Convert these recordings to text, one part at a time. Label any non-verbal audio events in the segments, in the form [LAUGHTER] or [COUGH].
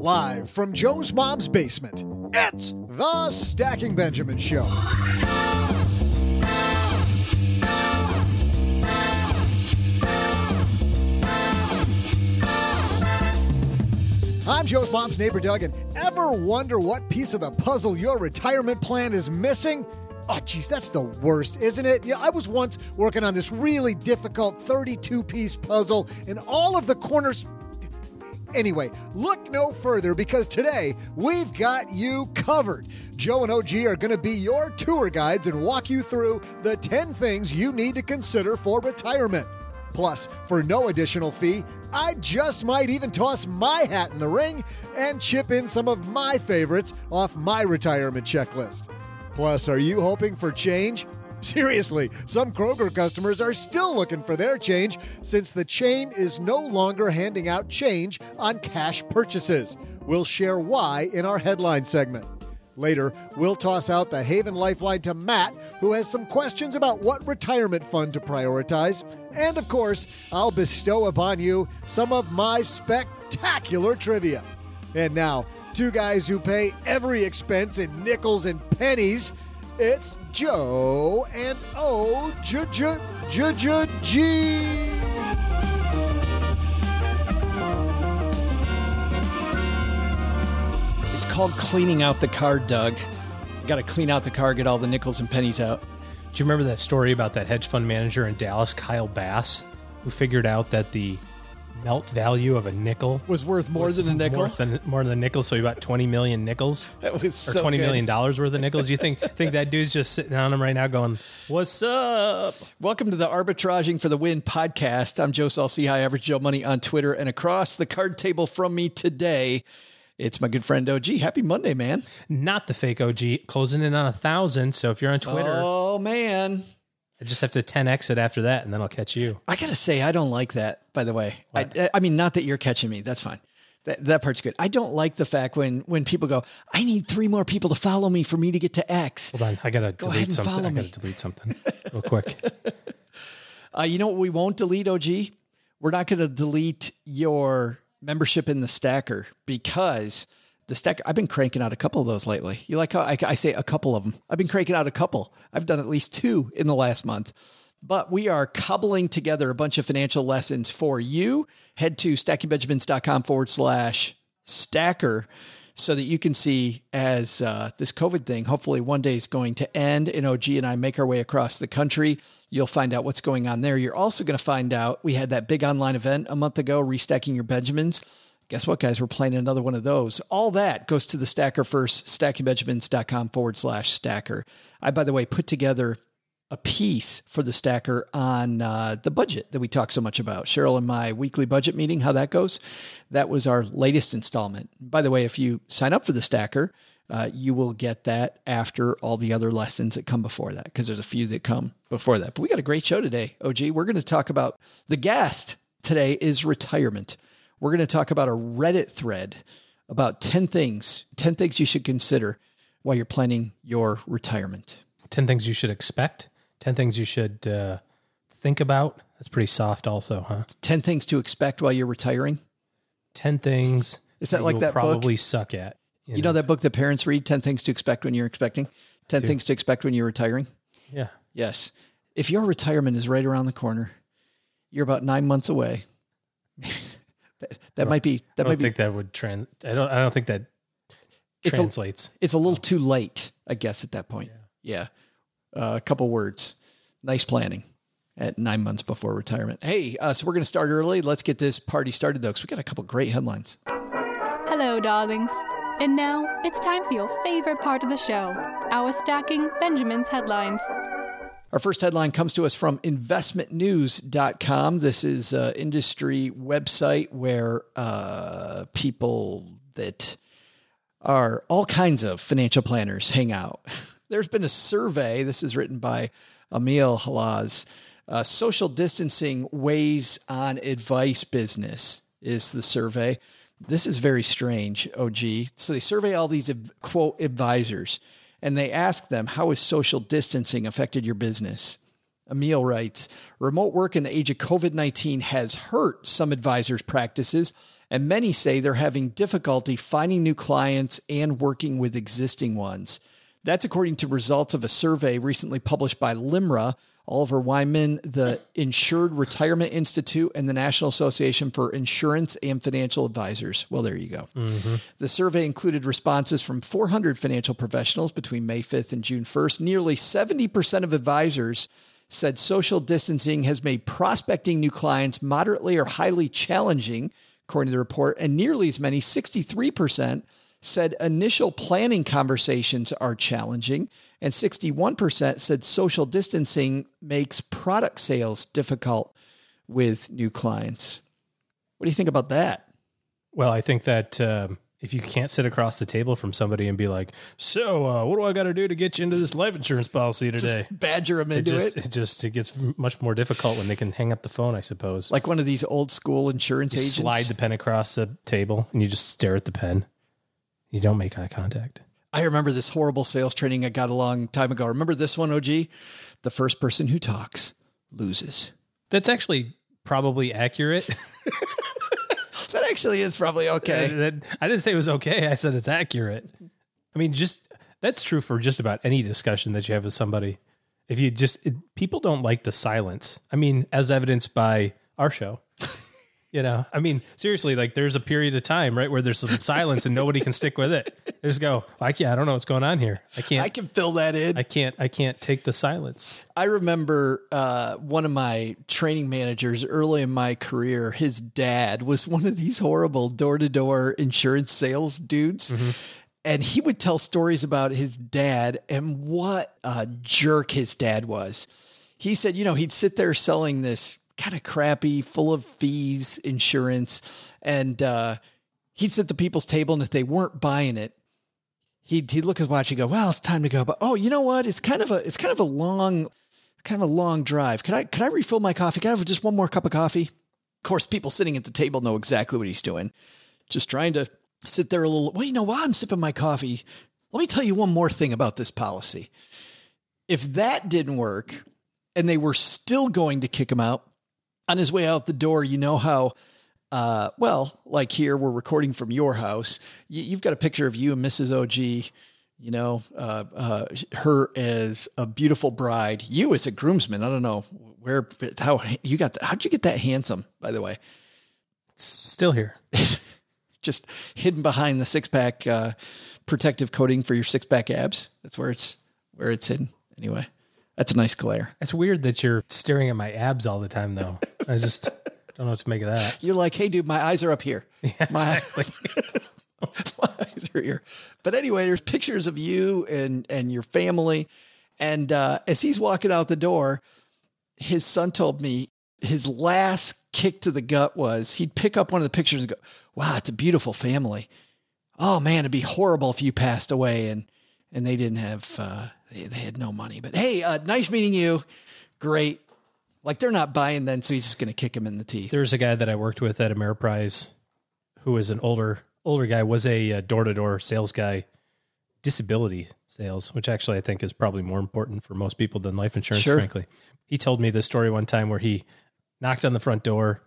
Live from Joe's mom's basement, it's the Stacking Benjamin Show. I'm Joe's mom's neighbor, Doug, and ever wonder what piece of the puzzle your retirement plan is missing? Oh, geez, that's the worst, isn't it? Yeah, I was once working on this really difficult 32 piece puzzle, and all of the corners. Anyway, look no further because today we've got you covered. Joe and OG are going to be your tour guides and walk you through the 10 things you need to consider for retirement. Plus, for no additional fee, I just might even toss my hat in the ring and chip in some of my favorites off my retirement checklist. Plus, are you hoping for change? Seriously, some Kroger customers are still looking for their change since the chain is no longer handing out change on cash purchases. We'll share why in our headline segment. Later, we'll toss out the Haven Lifeline to Mat, who has some questions about what retirement fund to prioritize. And of course, I'll bestow upon you some of my spectacular trivia. And now, two guys who pay every expense in nickels and pennies. It's Joe and O J J J J G. It's called cleaning out the car, Doug. Got to clean out the car, get all the nickels and pennies out. Do you remember that story about that hedge fund manager in Dallas, Kyle Bass, who figured out that the melt value of a nickel Was worth more was than a nickel. More than, more than a nickel, so he bought twenty million nickels. [LAUGHS] That was or so twenty good. million dollars worth of nickels. You think [LAUGHS] think that dude's just sitting on him right now, going, "What's up?" Welcome to the Arbitraging for the Win podcast. I'm Joe Saul-Sehy, High Average Joe Money on Twitter, and across the card table from me today, it's my good friend OG. Happy Monday, man. Not the fake OG, closing in on a thousand. So if you're on Twitter, Oh man, I just have to ten x it after that, and then I'll catch you. I gotta say I don't like that. By the way, I, I mean not that you're catching me. That's fine. That that part's good. I don't like the fact when when people go, I need three more people to follow me for me to get to X. Hold on, I gotta ahead delete something. follow I gotta delete something real quick. [LAUGHS] Uh, you know what we won't delete, OG? We're not going to delete your membership in the stacker because the stacker, I've been cranking out a couple of those lately. You like how I, I say a couple of them? I've been cranking out a couple. I've done at least two in the last month. But we are cobbling together a bunch of financial lessons for you. Head to stackingbenjamins.com forward slash stacker so that you can see as uh, this COVID thing hopefully one day is going to end and OG and I make our way across the country. You'll find out what's going on there. You're also going to find out we had that big online event a month ago, restacking your Benjamins. Guess what, guys? We're playing another one of those. All that goes to the stacker first, stackingbenjamins.com forward slash stacker. I, by the way, put together a piece for the stacker on uh, the budget that we talk so much about. Cheryl and my weekly budget meeting, how that goes. That was our latest installment. By the way, if you sign up for the stacker, uh, you will get that after all the other lessons that come before that, because there's a few that come before that. But we got a great show today, OG. We're going to talk about the guest today is retirement. We're going to talk about a Reddit thread about 10 things, 10 things you should consider while you're planning your retirement. 10 things you should expect 10 things you should uh, think about that's pretty soft also huh 10 things to expect while you're retiring. 10 things Is that like you'll that book? probably suck at You know that book that parents read, 10 Things to Expect When You're Expecting? 10 Things to Expect When You're Retiring? yeah Yes. If your retirement is right around the corner, you're about nine months away. That, that might be, i that don't might be, think that would trend i don't i don't think that It's a- translates. It's a little too late, I guess, at that point. Yeah. Uh, a couple words. Nice planning at nine months before retirement. Hey, uh, so we're going to start early. Let's get this party started, though, because we got a couple great headlines. Hello, darlings. And now it's time for your favorite part of the show our stacking Benjamin's headlines. Our first headline comes to us from investmentnews.com. This is an industry website where uh, people that are all kinds of financial planners hang out. [LAUGHS] There's been a survey, this is written by Emile Hallez. Uh, social distancing weighs on advice business, is the survey. This is very strange, OG. So they survey all these quote advisors and they ask them, How has social distancing affected your business? Emile writes Remote work in the age of COVID 19 has hurt some advisors' practices, and many say they're having difficulty finding new clients and working with existing ones. That's according to results of a survey recently published by LIMRA, Oliver Wyman, the Insured Retirement Institute, and the National Association for Insurance and Financial Advisors. Well, there you go. Mm-hmm. The survey included responses from 400 financial professionals between May 5th and June 1st. Nearly 70% of advisors said social distancing has made prospecting new clients moderately or highly challenging, according to the report, and nearly as many, 63%, said initial planning conversations are challenging, and 61% said social distancing makes product sales difficult with new clients. What do you think about that? Well, I think that um, if you can't sit across the table from somebody and be like, "So, uh, what do I got to do to get you into this life insurance policy today?" Badger them it into just, it. it just it gets much more difficult when they can hang up the phone. I suppose. Like one of these old school insurance you agents. slide the pen across the table and you just stare at the pen. You don't make eye contact. I remember this horrible sales training I got a long time ago. Remember this one, OG? The first person who talks loses. That's actually probably accurate. [LAUGHS] That actually is probably okay. Uh, I didn't say it was okay. I said it's accurate. I mean, just that's true for just about any discussion that you have with somebody. If you just it, people don't like the silence. I mean, as evidenced by our show. You know, I mean, seriously, like there's a period of time, right, where there's some silence and nobody can stick with it. They just go, I can't, I don't know what's going on here. I can't, I can fill that in. I can't, I can't take the silence. I remember uh, one of my training managers early in my career, his dad was one of these horrible door to door insurance sales dudes. And he would tell stories about his dad and what a jerk his dad was. He said, you know, he'd sit there selling this kind of crappy, full of fees insurance. And uh, he'd sit at the people's table. And if they weren't buying it, he'd he'd look at his watch and go, "Well, it's time to go." But oh, you know what? It's kind of a it's kind of a long, kind of a long drive. Can I can I refill my coffee? Can I have just one more cup of coffee? Of course, people sitting at the table know exactly what he's doing. Just trying to sit there a little. Well, you know, while I'm sipping my coffee, let me tell you one more thing about this policy. If that didn't work, and they were still going to kick him out on his way out the door, you know how uh, well, like here, we're recording from your house. You, you've got a picture of you and Mrs. OG, you know, uh, uh, her as a beautiful bride, you as a groomsman. I don't know where, how you got that. How'd you get that handsome, by the way? Still here. [LAUGHS] Just hidden behind the six pack, uh, protective coating for your six pack abs. That's where it's, where it's hidden. Anyway, that's a nice glare. It's weird that you're staring at my abs all the time, though. I just [LAUGHS] don't know what to make of that. You're like, hey, dude, my eyes are up here. [LAUGHS] my, [LAUGHS] my eyes are here. But anyway, there's pictures of you and and your family. And uh, as he's walking out the door, his son told me his last kick to the gut was he'd pick up one of the pictures and go, "Wow, it's a beautiful family." Oh man, it'd be horrible if you passed away and and they didn't have uh, they, they had no money. But hey, uh, nice meeting you. Great. Like they're not buying then, so he's just going to kick him in the teeth. There's a guy that I worked with at Ameriprise who was an older older guy, was a door to door sales guy, disability sales, which actually I think is probably more important for most people than life insurance, Sure. frankly. He told me this story one time where he knocked on the front door.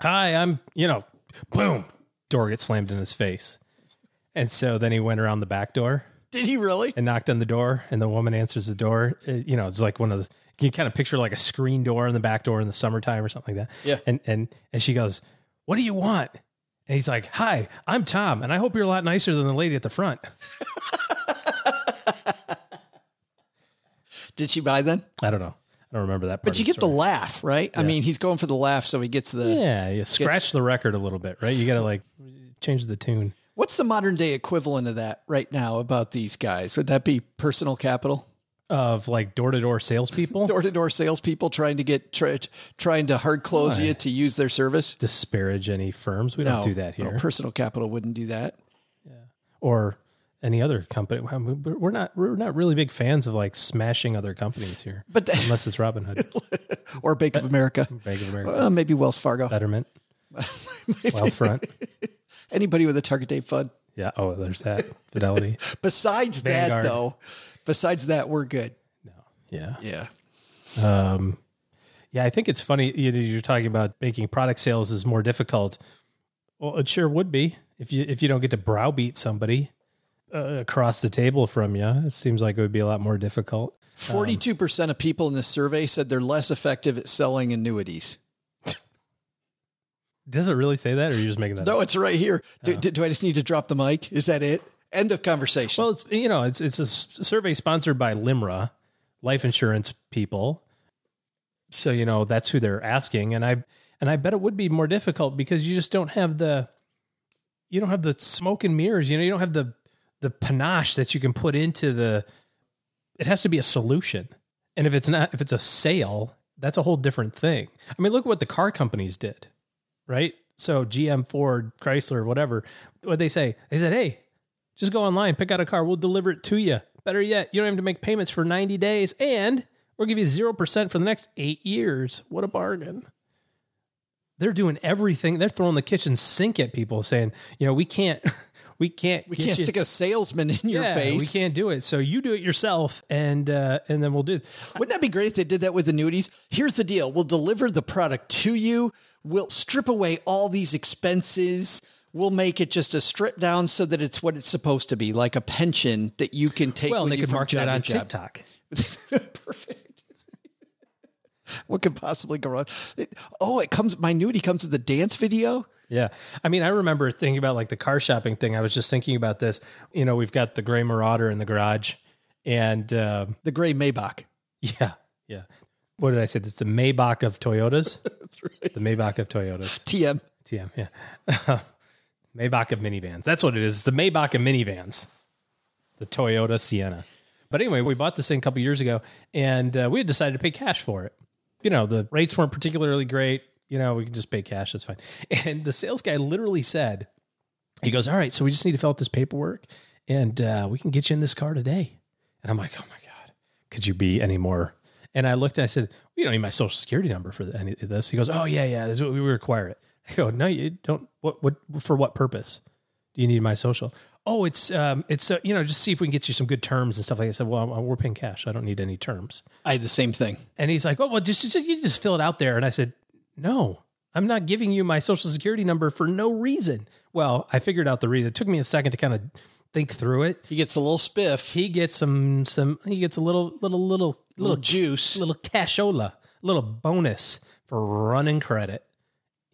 Hi, I'm, you know, boom, door gets slammed in his face. And so then he went around the back door Did he really? and knocked on the door, and the woman answers the door. Uh, You know, it's like one of the you kind of picture like a screen door in the back door in the summertime or something like that. Yeah. And and and she goes, "What do you want?" And he's like, Hi, I'm Tom, and I hope you're a lot nicer than the lady at the front. [LAUGHS] Did she buy then? I don't know. I don't remember that part. But you get the story. laugh, right? I mean, he's going for the laugh, so he gets the. Yeah, you scratch the record a little bit, right? You got to like change the tune. What's the modern day equivalent of that right now about these guys? Would that be personal capital? Of like door to door salespeople, Door to door salespeople trying to get try, trying to hard close you to use their service? disparage any firms. We don't do that no, here, personal capital wouldn't do that. Yeah, or any other company. We're not we're not really big fans of like smashing other companies here, But unless it's Robinhood, [LAUGHS] or Bank of America, Bank of America, uh, maybe Wells Fargo. Betterment, [LAUGHS] Wealthfront. Anybody with a target date fund. Yeah. Oh, there's that Fidelity. [LAUGHS] Besides Vanguard. that, though, besides that, we're good. No. Yeah. Yeah. Um, yeah, I think it's funny. You know, you're talking about making product sales is more difficult. Well, it sure would be if you if you don't get to browbeat somebody uh, across the table from you. It seems like it would be a lot more difficult. Forty-two percent of people in this survey said they're less effective at selling annuities. Does it really say that, or are you just making that? up? No, it's right here. Do, oh. do, do I just need to drop the mic? Is that it? End of conversation. Well, it's, you know, it's it's a survey sponsored by Limra, life insurance people. So you know that's who they're asking, and I and I bet it would be more difficult because you just don't have the you don't have the smoke and mirrors. You know, you don't have the the panache that you can put into the. It has to be a solution, and if it's not, if it's a sale, that's a whole different thing. I mean, look at what the car companies did, right? So GM, Ford, Chrysler, whatever. What they say? They said, "Hey, just go online, pick out a car. We'll deliver it to you. Better yet, you don't have to make payments for 90 days and we'll give you 0% for the next eight years. What a bargain. They're doing everything. They're throwing the kitchen sink at people saying, you know, we can't, we can't, we can't you- stick a salesman in your yeah, face. We can't do it. So you do it yourself and, uh, and then we'll do it. Wouldn't that be great if they did that with annuities? Here's the deal. We'll deliver the product to you. We'll strip away all these expenses. We'll make it just a strip down so that it's what it's supposed to be, like a pension that you can take Well, they you could market it on job. TikTok. [LAUGHS] Perfect. what could possibly go wrong? It- oh, it comes. My annuity comes with the dance video. Yeah. I mean, I remember thinking about like the car shopping thing. I was just thinking about this. You know, we've got the gray Marauder in the garage and, um, The gray Maybach. Yeah, yeah. What did I say? It's the Maybach of Toyotas. [LAUGHS] That's right. The Maybach of Toyotas. [LAUGHS] TM. TM. Yeah. [LAUGHS] Maybach of minivans. That's what it is. It's the Maybach of minivans. The Toyota Sienna. But anyway, we bought this thing a couple years ago, and uh, we had decided to pay cash for it. You know, the rates weren't particularly great. You know, we can just pay cash. That's fine. [LAUGHS] And the sales guy literally said, he goes, "All right, so we just need to fill out this paperwork, and uh, we can get you in this car today." And I'm like, "Oh my god, could you be any more?" And I looked and I said, "We don't need my social security number for any of this." He goes, "Oh yeah, yeah, this is what we require it." [LAUGHS] I go, "No, you don't. What? What? For what purpose do you need my social?" Oh, it's um, it's uh, you know, just see if we can get you some good terms and stuff like that. I said, "Well, we're paying cash. I don't need any terms." I had the same thing. And he's like, "Oh, well, just, just you just fill it out there." And I said, "No, I'm not giving you my social security number for no reason." Well, I figured out the reason. It took me a second to kind of think through it. He gets a little spiff, He gets some some. He gets a little little little little juice. little cashola, little bonus for running credit.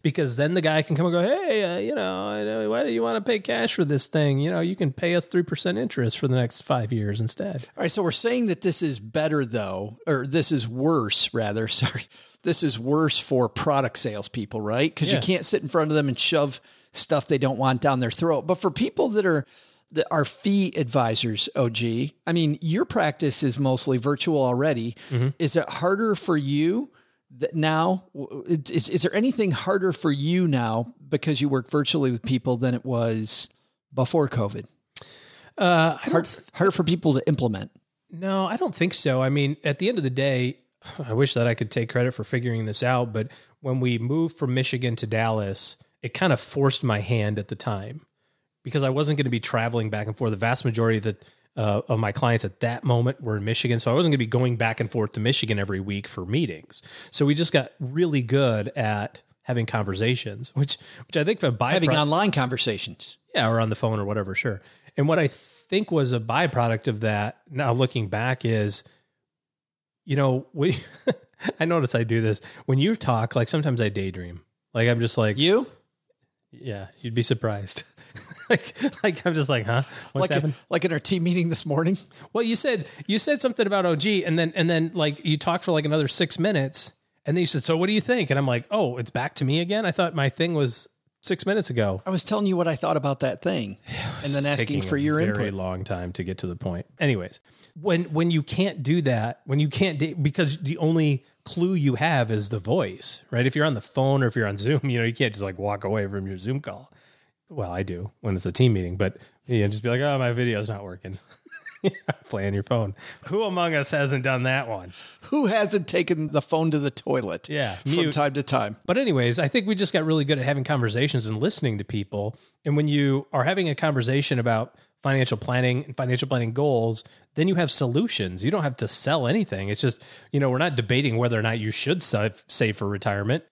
Because then the guy can come and go, hey, uh, you know- why do you want to pay cash for this thing? You know, you can pay us three percent interest for the next five years instead. All right, so we're saying that this is better though, or this is worse rather. [LAUGHS] Sorry, this is worse for product salespeople, right? Because Yeah. you can't sit in front of them and shove stuff they don't want down their throat. But for people that are that are fee advisors, OG, I mean, your practice is mostly virtual already. Is it harder for you? That now is, is there anything harder for you now because you work virtually with people than it was before COVID? Uh, Hard, don't harder for people to implement. No, I don't think so. I mean, at the end of the day, [SIGHS] I wish that I could take credit for figuring this out, but when we moved from Michigan to Dallas, it kind of forced my hand at the time because I wasn't going to be traveling back and forth. The vast majority of the uh, of my clients at that moment were in Michigan, so I wasn't going to be going back and forth to Michigan every week for meetings. So we just got really good at having conversations, which which I think for byproduct, Having online conversations. yeah, or on the phone or whatever, sure. And what I think was a byproduct of that, now looking back, is, you know, we, [LAUGHS] I notice I do this when you talk. Like sometimes I daydream. Like I'm just like, You? Yeah, you'd be surprised. [LAUGHS] like, like I'm just like, huh? What's like happened? like in our team meeting this morning. Well, you said you said something about OG, and then and then like you talked for like another six minutes, and then you said, "So what do you think?" And I'm like, "Oh, it's back to me again." I thought my thing was six minutes ago. I was telling you what I thought about that thing, [LAUGHS] and then asking for a your very input. long time to get to the point. Anyways, when when you can't do that, when you can't because the only clue you have is the voice, right? If you're on the phone or if you're on Zoom, [LAUGHS] you know, you can't just like walk away from your Zoom call. Well, I do when it's a team meeting, but you know, just be like, "Oh, my video's not working." [LAUGHS] [LAUGHS] Play on your phone. Who among us hasn't done that one? Who hasn't taken the phone to the toilet? Yeah, from mute. time to time. But anyways, I think we just got really good at having conversations and listening to people. And when you are having a conversation about financial planning and financial planning goals, then you have solutions. You don't have to sell anything. It's just, you know, we're not debating whether or not you should save, save for retirement.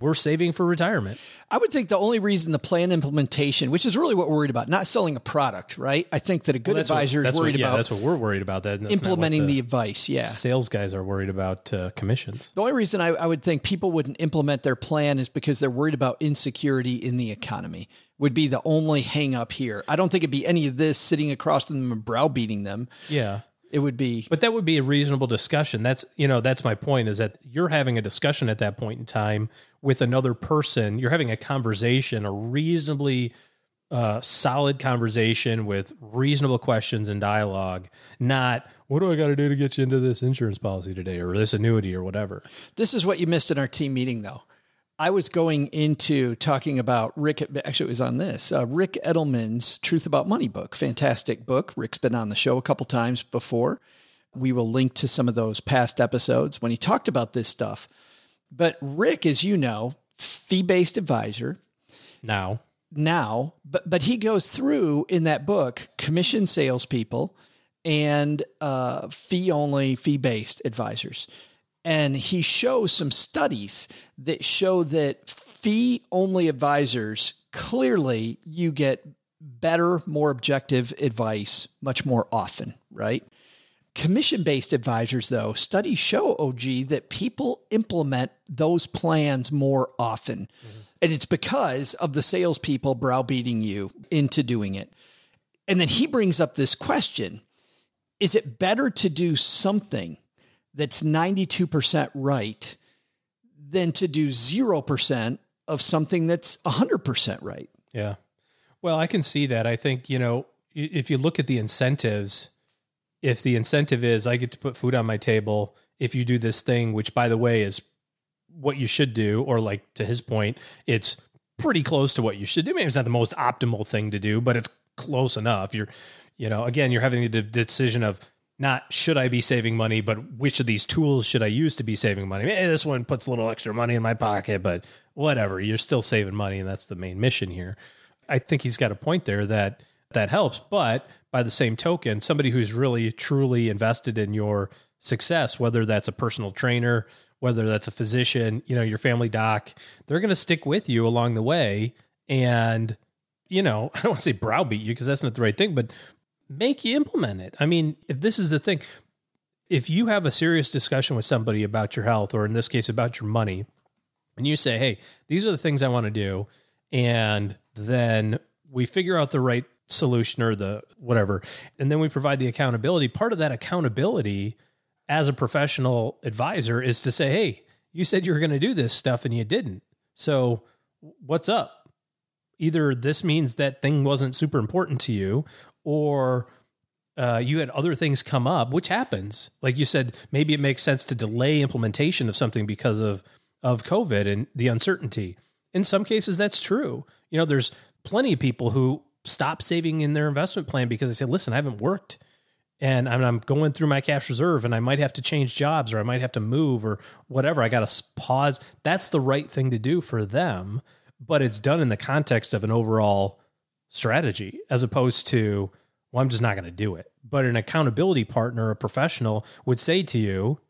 We're saving for retirement. I would think the only reason the plan implementation, which is really what we're worried about, not selling a product, right? I think that a good Well, advisor is that's what- worried yeah, about that's what we're worried about. That implementing the, advice. Yeah. sales guys are worried about uh, commissions. The only reason I, I would think people wouldn't implement their plan is because they're worried about insecurity in the economy. Would be the only hang up here. I don't think it'd be any of this sitting across them and browbeating them. Yeah. It would be But that would be a reasonable discussion. That's you know that's my point is that you're having a discussion at that point in time with another person. You're having a conversation, a reasonably uh, solid conversation with reasonable questions and dialogue. Not what do I got to do to get you into this insurance policy today or this annuity or whatever. This is what you missed in our team meeting, though. I was going into talking about Ric. Actually, it was on this uh, Ric Edelman's Truth About Money book. Fantastic book. Ric's been on the show a couple times before. We will link to some of those past episodes when he talked about this stuff. But Ric, as you know, fee based advisor. Now, now, but but he goes through in that book commission salespeople and uh, fee only, fee based advisors, and he shows some studies that show that fee only advisors clearly you get better, more objective advice much more often, right? Commission based advisors, though, studies show, OG, that people implement those plans more often. Mm-hmm. And it's because of the salespeople browbeating you into doing it. And then he brings up this question Is it better to do something that's 92% right than to do 0% of something that's 100% right? Yeah. Well, I can see that. I think, you know, if you look at the incentives, if the incentive is I get to put food on my table if you do this thing, which by the way is what you should do, or like to his point, it's pretty close to what you should do. Maybe it's not the most optimal thing to do, but it's close enough. You're, you know, again, you're having the decision of not should I be saving money, but which of these tools should I use to be saving money? Hey, this one puts a little extra money in my pocket, but whatever, you're still saving money, and that's the main mission here. I think he's got a point there that that helps, but by the same token, somebody who's really truly invested in your success, whether that's a personal trainer, whether that's a physician, you know, your family doc, they're going to stick with you along the way and you know, [LAUGHS] I don't want to say browbeat you because that's not the right thing, but make you implement it. I mean, if this is the thing, if you have a serious discussion with somebody about your health, or in this case, about your money, and you say, hey, these are the things I want to do, and then we figure out the right solution or the whatever, and then we provide the accountability. Part of that accountability as a professional advisor is to say, hey, you said you were going to do this stuff and you didn't. So what's up? Either this means that thing wasn't super important to you, or uh, you had other things come up, which happens. Like you said, maybe it makes sense to delay implementation of something because of of COVID and the uncertainty. In some cases, that's true. You know, there's plenty of people who stop saving in their investment plan because they say, "Listen, I haven't worked." And I'm, I'm going through my cash reserve, and I might have to change jobs, or I might have to move, or whatever. I got to pause. That's the right thing to do for them, but it's done in the context of an overall strategy, as opposed to, well, I'm just not going to do it. But an accountability partner, a professional, would say to you,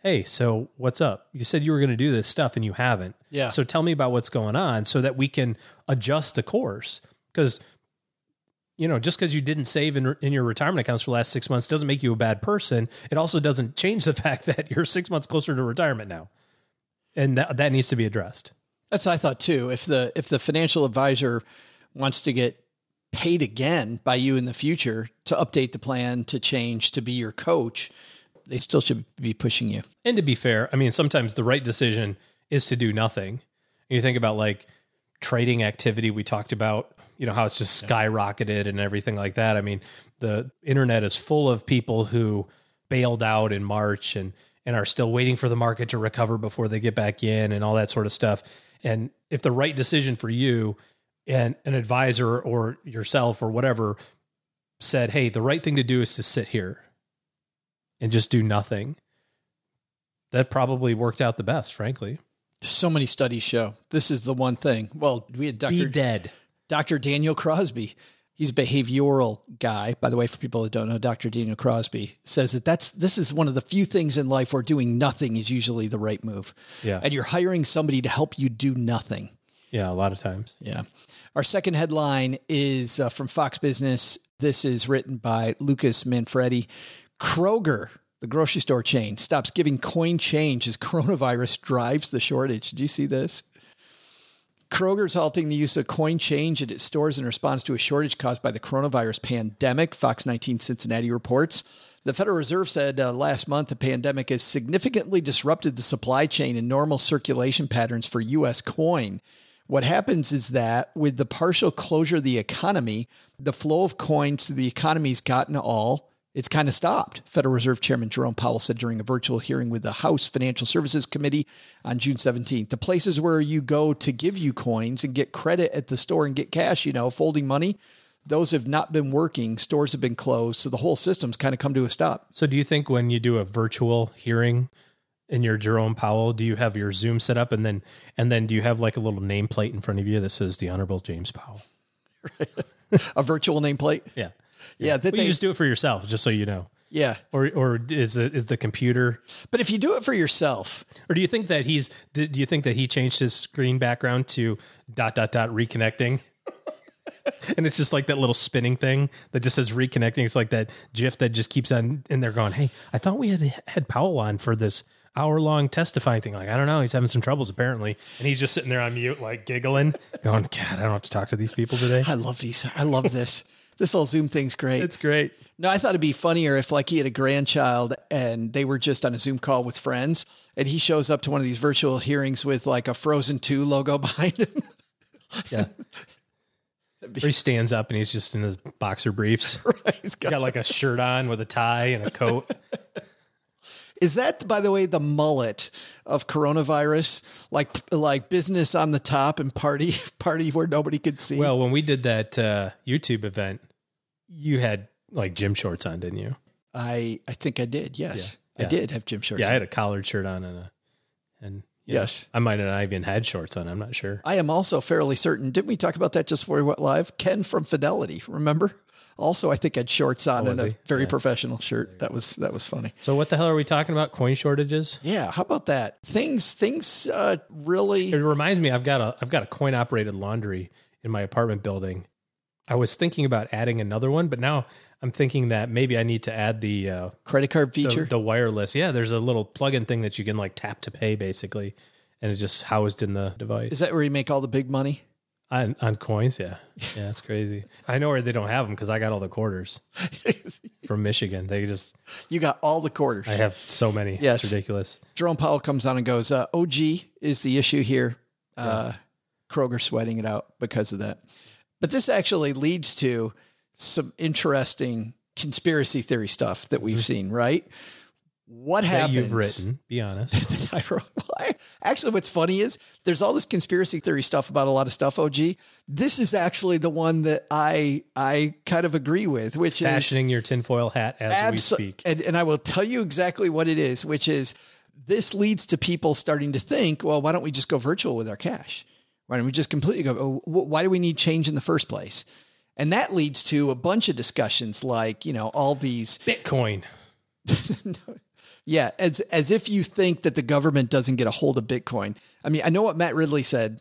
Hey, so what's up? You said you were going to do this stuff and you haven't. Yeah. So tell me about what's going on so that we can adjust the course. Because, you know, just because you didn't save in, in your retirement accounts for the last six months doesn't make you a bad person. It also doesn't change the [LAUGHS] fact that you're six months closer to retirement now. And that, that needs to be addressed. That's what I thought too. If the if the financial advisor wants to get paid again by you in the future to update the plan, to change, to be your coach, they still should be pushing you. And to be fair, I mean, sometimes the right decision is to do nothing. You think about like trading activity we talked about, you know, how it's just skyrocketed and everything like that. I mean, the internet is full of people who bailed out in March and and are still waiting for the market to recover before they get back in and all that sort of stuff. And if the right decision for you and an advisor or yourself or whatever said, "Hey, the right thing to do is to sit here and just do nothing." That probably worked out the best, frankly. So many studies show this is the one thing. Well, we had Dr. dead. Dr. Daniel Crosby. He's a behavioral guy. By the way, for people that don't know, Dr. Daniel Crosby says that that's this is one of the few things in life where doing nothing is usually the right move. Yeah. And you're hiring somebody to help you do nothing. Yeah, a lot of times. Yeah. Our second headline is uh, from Fox Business. This is written by Lucas Manfredi. Kroger, the grocery store chain, stops giving coin change as coronavirus [LAUGHS] drives the shortage. Did you see this? Kroger's halting the use of coin change at its stores in response to a shortage caused by the coronavirus pandemic, Fox 19 Cincinnati reports. The Federal Reserve said uh, last month the pandemic has significantly disrupted the supply chain and normal circulation patterns for U.S. coin. What happens is that with the partial closure of the economy, the flow of coins to the economy's gotten all it's kind of stopped. Federal Reserve Chairman Jerome Powell said during a virtual hearing with the House Financial Services Committee on June 17th. The places where you go to give you coins and get credit at the store and get cash, you know, folding money, those have not been working. Stores have been closed. So the whole system's kind of come to a stop. So, do you think when you do a virtual hearing in your Jerome Powell, do you have your Zoom set up and then and then do you have like a little nameplate in front of you that says the Honorable James Powell? [LAUGHS] a virtual nameplate? Yeah. Yeah. That Well, you just do it for yourself, just so you know. yeah. Or or is it is the computer? But if you do it for yourself, Or do you think that he's? Do do you think that he changed his screen background to dot dot dot reconnecting? [LAUGHS] and it's just like that little spinning thing that just says reconnecting. It's like that GIF that just keeps on in there going, "Hey, I thought we had had Powell on for this hour long testifying thing. Like, I don't know, he's having some troubles apparently, and he's just sitting there on mute, like giggling, going, God, I don't have to talk to these people today. I love these. I love this. This whole Zoom thing's great. It's great. No, I thought it'd be funnier if like he had a grandchild and they were just on a Zoom call with friends and he shows up to one of these virtual hearings with like a Frozen 2 logo [LAUGHS] behind him. Yeah. Or he stands up and he's just in his boxer briefs. [LAUGHS] right? He's got- Got like a shirt on with a tie and a coat. [LAUGHS] Is that by the way the mullet of coronavirus? Like like business on the top and party party where nobody could see. Well, when we did that uh, YouTube event, you had like gym shorts on, didn't you? I I think I did. Yes. Yeah. I did have gym shorts. Yeah, I had a collared shirt on and a, and yeah, Yes. I might have not even had shorts on. I'm not sure. I am also fairly certain. Didn't we talk about that just before we went live? Ken from Fidelity, remember? Also, I think I had shorts on Oh, and a he? very Yeah. professional shirt. That was that was funny. So what the hell are we talking about? Coin shortages? Yeah, how about that? Things things uh, really. It reminds me, I've got a I've got a coin operated laundry in my apartment building. I was thinking about adding another one, but now I'm thinking that maybe I need to add the uh, credit card feature. the wireless. Yeah, there's a little plug-in thing that you can like tap to pay, basically, and it's just housed in the device. Is that where you make all the big money? on, on coins? Yeah, yeah, that's crazy. I know where they don't have them because I got all the quarters [LAUGHS] from Michigan. They just you got all the quarters. I have so many. Yes. it's ridiculous. Jerome Powell comes on and goes, uh, OG is the issue here. Uh, Kroger sweating it out because of that. But this actually leads to some interesting conspiracy theory stuff that we've seen, right? What Mm-hmm. That happens? you've written. Be honest. [LAUGHS] I wrote. Well, I- actually, what's funny is there's all this conspiracy theory stuff about a lot of stuff. OG, this is actually the one that I I kind of agree with, which is Fashioning your tinfoil hat as we speak. And, and I will tell you exactly what it is, which is this leads to people starting to think, well, why don't we just go virtual with our cash? Why don't we just completely go, oh, why do we need change in the first place? And that leads to a bunch of discussions like, you know, all these, [LAUGHS] Bitcoin. [LAUGHS] yeah, as, as if you think that the government doesn't get a hold of Bitcoin. I mean, I know what Matt Ridley said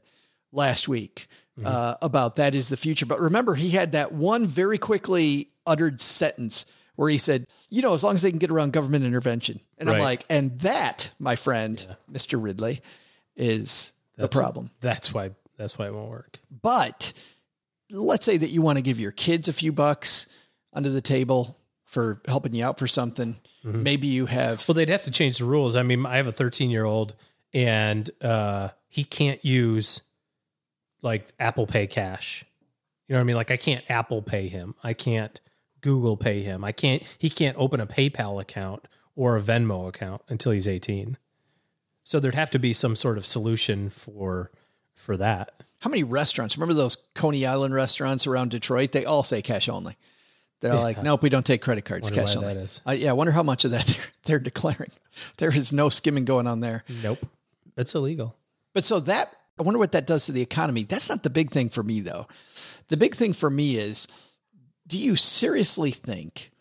last week uh, about that is the future. But remember, he had that one very quickly uttered sentence where he said, you know, as long as they can get around government intervention. And I'm like, and that, my friend, Mr. Ridley, is the problem. That's why. That's why it won't work. But let's say that you want to give your kids a few bucks under the table for helping you out for something. Maybe you have Well, they'd have to change the rules. I mean, I have a 13 year old, and uh, he can't use like Apple Pay cash. You know what I mean? Like I can't Apple Pay him. I can't Google Pay him. I can't. He can't open a PayPal account or a Venmo account until he's 18. So there'd have to be some sort of solution for for that. how many restaurants? Remember those Coney Island restaurants around Detroit? They all say cash only. They're like, nope, we don't take credit cards. Wonder cash only. I, uh, yeah, I wonder how much of that [LAUGHS] they're, they're declaring. There is no skimming going on there. Nope, that's illegal. But so that, I wonder what that does to the economy. That's not the big thing for me, though. The big thing for me is do you seriously think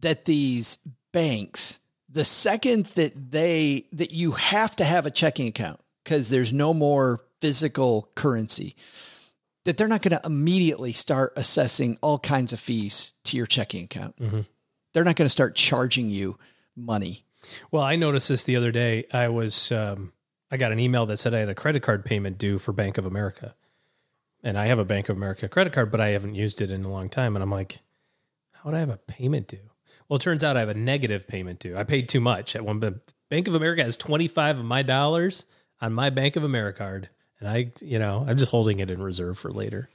that these banks, the second that they, that you have to have a checking account because there's no more physical currency, that they're not going to immediately start assessing all kinds of fees to your checking account? They're not going to start charging you money. Well, I noticed this the other day. I was um, I got an email that said I had a credit card payment due for Bank of America, and I have a Bank of America credit card, but I haven't used it in a long time. And I'm like, how would I have a payment due? Well, it turns out I have a negative payment due. I paid too much at one. Bank of America has 25 of my dollars on my Bank of America card, and I, you know, I'm just holding it in reserve for later.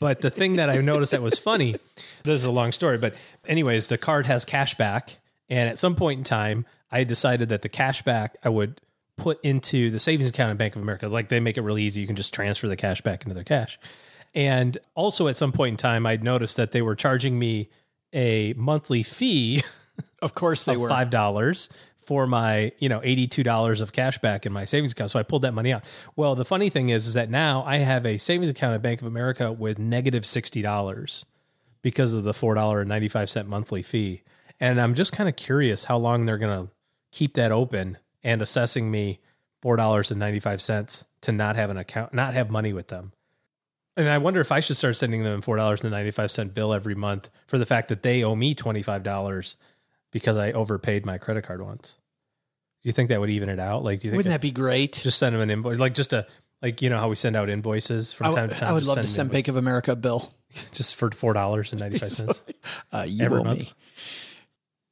But the thing that I noticed that was funny, this is a long story, but anyways, the card has cash back. And at some point in time, I decided that the cash back I would put into the savings account in Bank of America. Like they make it really easy. You can just transfer the cash back into their cash. And also at some point in time, I'd noticed that they were charging me a monthly fee Of course they of were. five dollars for my you know eighty two dollars of cash back in my savings account. So I pulled that money out. Well, the funny thing is, is that now I have a savings account at Bank of America with negative sixty dollars because of the four dollar and ninety five cent monthly fee. And I'm just kind of curious how long they're gonna keep that open and assessing me four dollars and ninety five cents to not have an account, not have money with them. And I wonder if I should start sending them a four dollars and ninety five cent bill every month for the fact that they owe me twenty five dollars because I overpaid my credit card once. Do you think that would even it out? Like, do you think Wouldn't that be great? just send them an invoice, like just a like you know how we send out invoices from I, time to time? I would love to send Bank of America a bill. [LAUGHS] just for four dollars and ninety five [LAUGHS] cents. Uh, you Every owe month. me.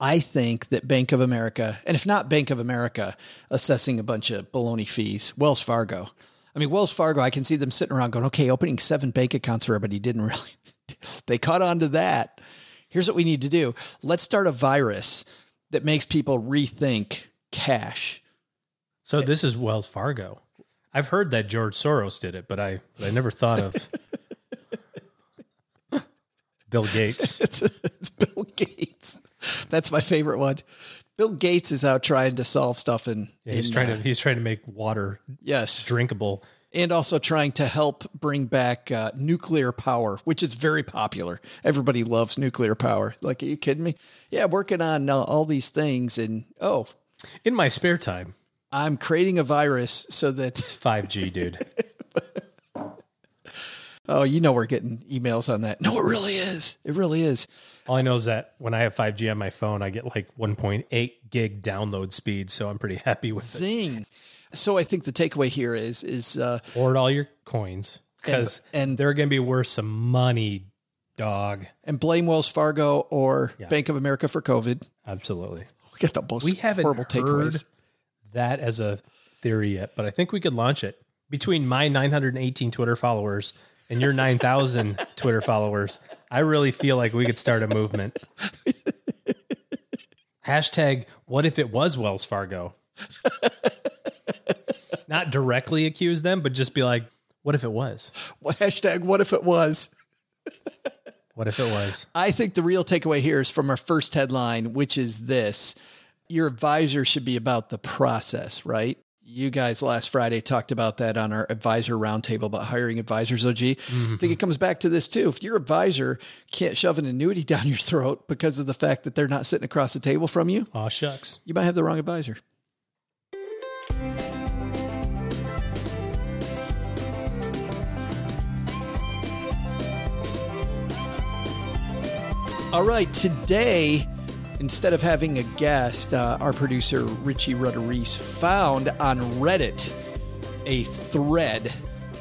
I think that Bank of America, and if not Bank of America, assessing a bunch of baloney fees, Wells Fargo. I mean, Wells Fargo, I can see them sitting around going, okay, opening seven bank accounts for everybody didn't really. [LAUGHS] they caught on to that. Here's what we need to do let's start a virus that makes people rethink cash. So this is Wells Fargo. I've heard that George Soros did it, but I I never thought of [LAUGHS] Bill Gates. It's, it's Bill Gates. That's my favorite one. Bill Gates is out trying to solve stuff and Yeah, he's in, trying uh, to he's trying to make water yes, drinkable. and also trying to help bring back uh, nuclear power, which is very popular. Everybody loves nuclear power. Like, are you kidding me? Yeah, working on uh, all these things, and oh, In my spare time, I'm creating a virus so that five G, dude. [LAUGHS] [LAUGHS] oh, you know, we're getting emails on that. No, it really is. It really is. All I know is that when I have 5G on my phone, I get like 1.8 gig download speed, so I'm pretty happy with it. Zing. So I think the takeaway here is is uh, Hoard all your coins because And- and- they're going to be worth some money, dog. and blame Wells Fargo or Bank of America for COVID. Absolutely. We got the most We haven't horrible heard takeaways. that as a theory yet, but I think we could launch it between my 918 Twitter followers and your 9,000 [LAUGHS] Twitter followers. I really feel like we could start a movement. [LAUGHS] Hashtag, what if it was Wells Fargo? [LAUGHS] Not directly accuse them, but just be like, what if it was? Well, hashtag what if it was? What if it was? I think the real takeaway here is from our first headline, which is this your advisor should be about the process, right? You guys last Friday talked about that on our advisor roundtable about hiring advisors. OG, I mm-hmm. think it comes back to this too. If your advisor can't shove an annuity [LAUGHS] down your throat because of the fact that they're not sitting across the table from you, Aw, shucks. you might have the wrong advisor. All right, today, instead of having a guest, uh, our producer Richie Rudder found on Reddit a thread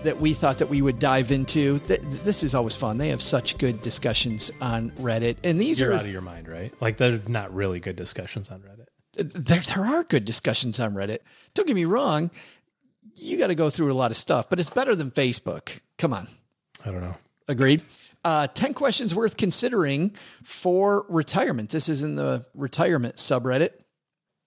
that we thought that we would dive into. Th- This is always fun. They have such good discussions on Reddit, and these You're are out of your mind, right? Like they're not really good discussions on Reddit. there, there are good discussions on Reddit. Don't get me wrong. You got to go through a lot of stuff, but it's better than Facebook. Come on. I don't know. Agreed. Uh, 10 questions worth considering for retirement. This is in the retirement subreddit.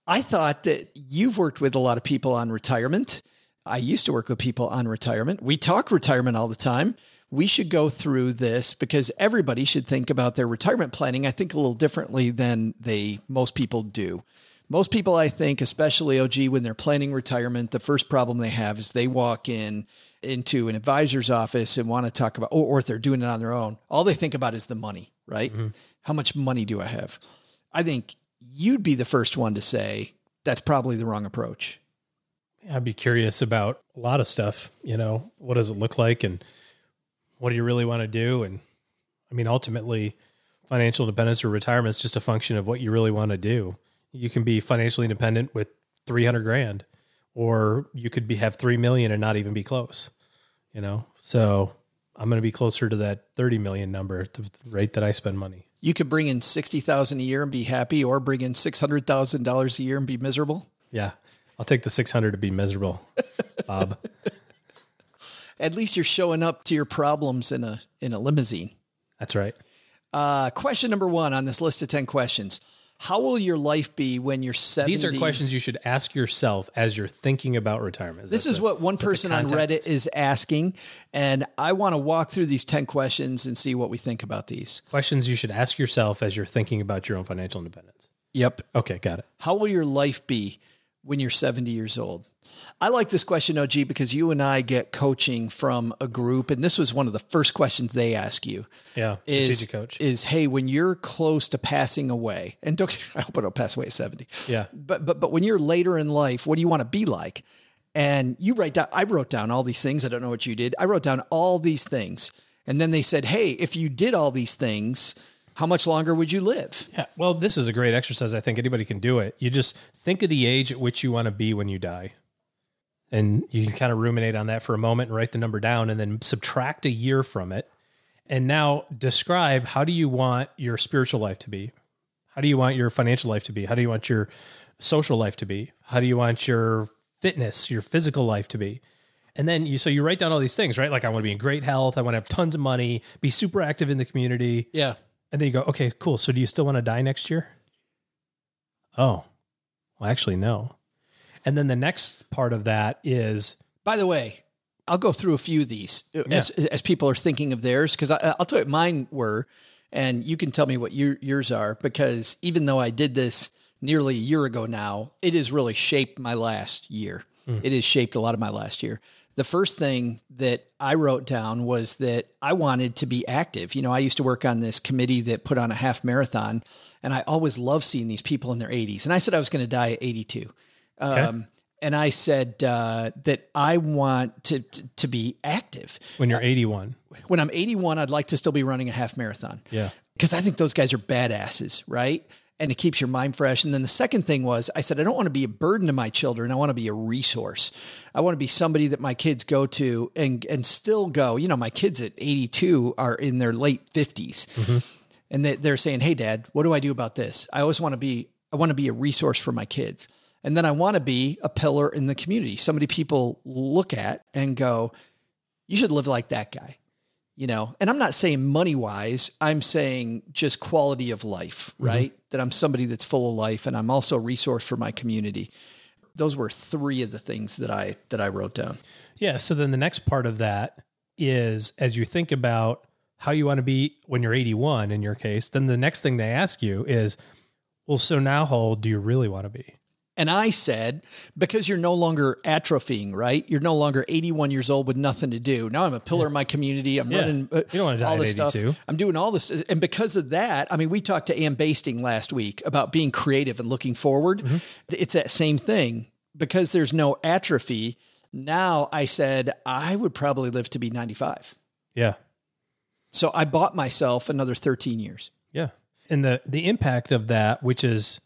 I thought that you've worked with a lot of people on retirement. I used to work with people on retirement. We talk retirement all the time. We should go through this because everybody should think about their retirement planning, I think, a little differently than they most people do. Most people, I think, especially OG, when they're planning retirement, the first problem they have is they walk in into an advisor's office and want to talk about, or, or if they're doing it on their own, all they think about is the money, right? Mm-hmm. How much money do I have? I think you'd be the first one to say that's probably the wrong approach. I'd be curious about a lot of stuff. You know, what does it look like, and what do you really want to do? And I mean, ultimately, financial independence or retirement is just a function of what you really want to do. You can be financially independent with three hundred grand, or you could be have three million and not even be close. You know, so I'm going to be closer to that thirty million number, at the rate that I spend money. You could bring in 60,000 a year and be happy or bring in $600,000 a year and be miserable. Yeah, I'll take the six hundred to be miserable, [LAUGHS] Bob. At least you're showing up to your problems in a in a limousine. That's right. Uh, question number 1 on this list of 10 questions. How will your life be when you're 70? These are questions you should ask yourself as you're thinking about retirement. This is the- what one person on? Reddit is asking, and I want to walk through these 10 questions and see what we think about these. questions you should ask yourself as you're thinking about your own financial independence. Yep. Okay, got it. How will your life be when you're 70 years old? I like this question, OG, because you and I get coaching from a group, and this was one of the first questions they ask you. Yeah, Is, coach. is hey, when you're close to passing away, and don't [LAUGHS] I hope I don't pass away at 70. Yeah. But but but when you're later in life, what do you want to be like? And you write down I wrote down all these things. I don't know what you did. I wrote down all these things. And then they said, Hey, if you did all these things, how much longer would you live? yeah. Well, this is a great exercise. I think anybody can do it. You just think of the age at which you want to be when you die. And you can kind of ruminate on that for a moment and write the number down and then subtract a year from it. And now describe how do you want your spiritual life to be? How do you want your financial life to be? How do you want your social life to be? How do you want your fitness, your physical life to be? And then you so you write down all these things, right? Like I want to be in great health, I want to have tons of money, be super active in the community. Yeah. And then you go, okay, cool. So do you still want to die next year? Oh, well, actually, no. And then the next part of that is By the way, I'll go through a few of these uh, as, as people are thinking of theirs because I'll tell you what mine were, and you can tell me what your, yours are because even though I did this nearly a year ago now, it has really shaped my last year. It has shaped a lot of my last year. The first thing that I wrote down was that I wanted to be active. You know, I used to work on this committee that put on a half marathon, and I always loved seeing these people in their 80s. And I said I was going to die at 82. Um, and I said uh, that I want to, to to be active. when you're 81. When I'm 81, I'd like to still be running a half marathon. Yeah. because I think those guys are badasses, right? And it keeps your mind fresh. And then the second thing was, I said I don't want to be a burden to my children. I want to be a resource. I want to be somebody that my kids go to and and still go. You know, my kids at 82 are in their late 50s, and they, they're saying, "Hey, Dad, what do I do about this?" I always want to be. I want to be a resource for my kids. And then I want to be a pillar in the community. Somebody people look at and go, you should live like that guy. You know, and I'm not saying money wise, I'm saying just quality of life, mm-hmm. right? That I'm somebody that's full of life and I'm also a resource for my community. Those were three of the things that I that I wrote down. Yeah. So then the next part of that is as you think about how you want to be when you're 81 in your case, then the next thing they ask you is, well, so now how old do you really want to be? And I said, because you're no longer atrophying, right? You're no longer 81 years old with nothing to do. Now I'm a pillar of my community. I'm Yeah. running uh, You don't wanna die all this stuff. I'm doing all this. And because of that, I mean, we talked to Anne Basting last week about being creative and looking forward. Mm-hmm. It's that same thing. Because there's no atrophy, now I said I would probably live to be 95. Yeah. So I bought myself another 13 years. Yeah. And the the impact of that, which is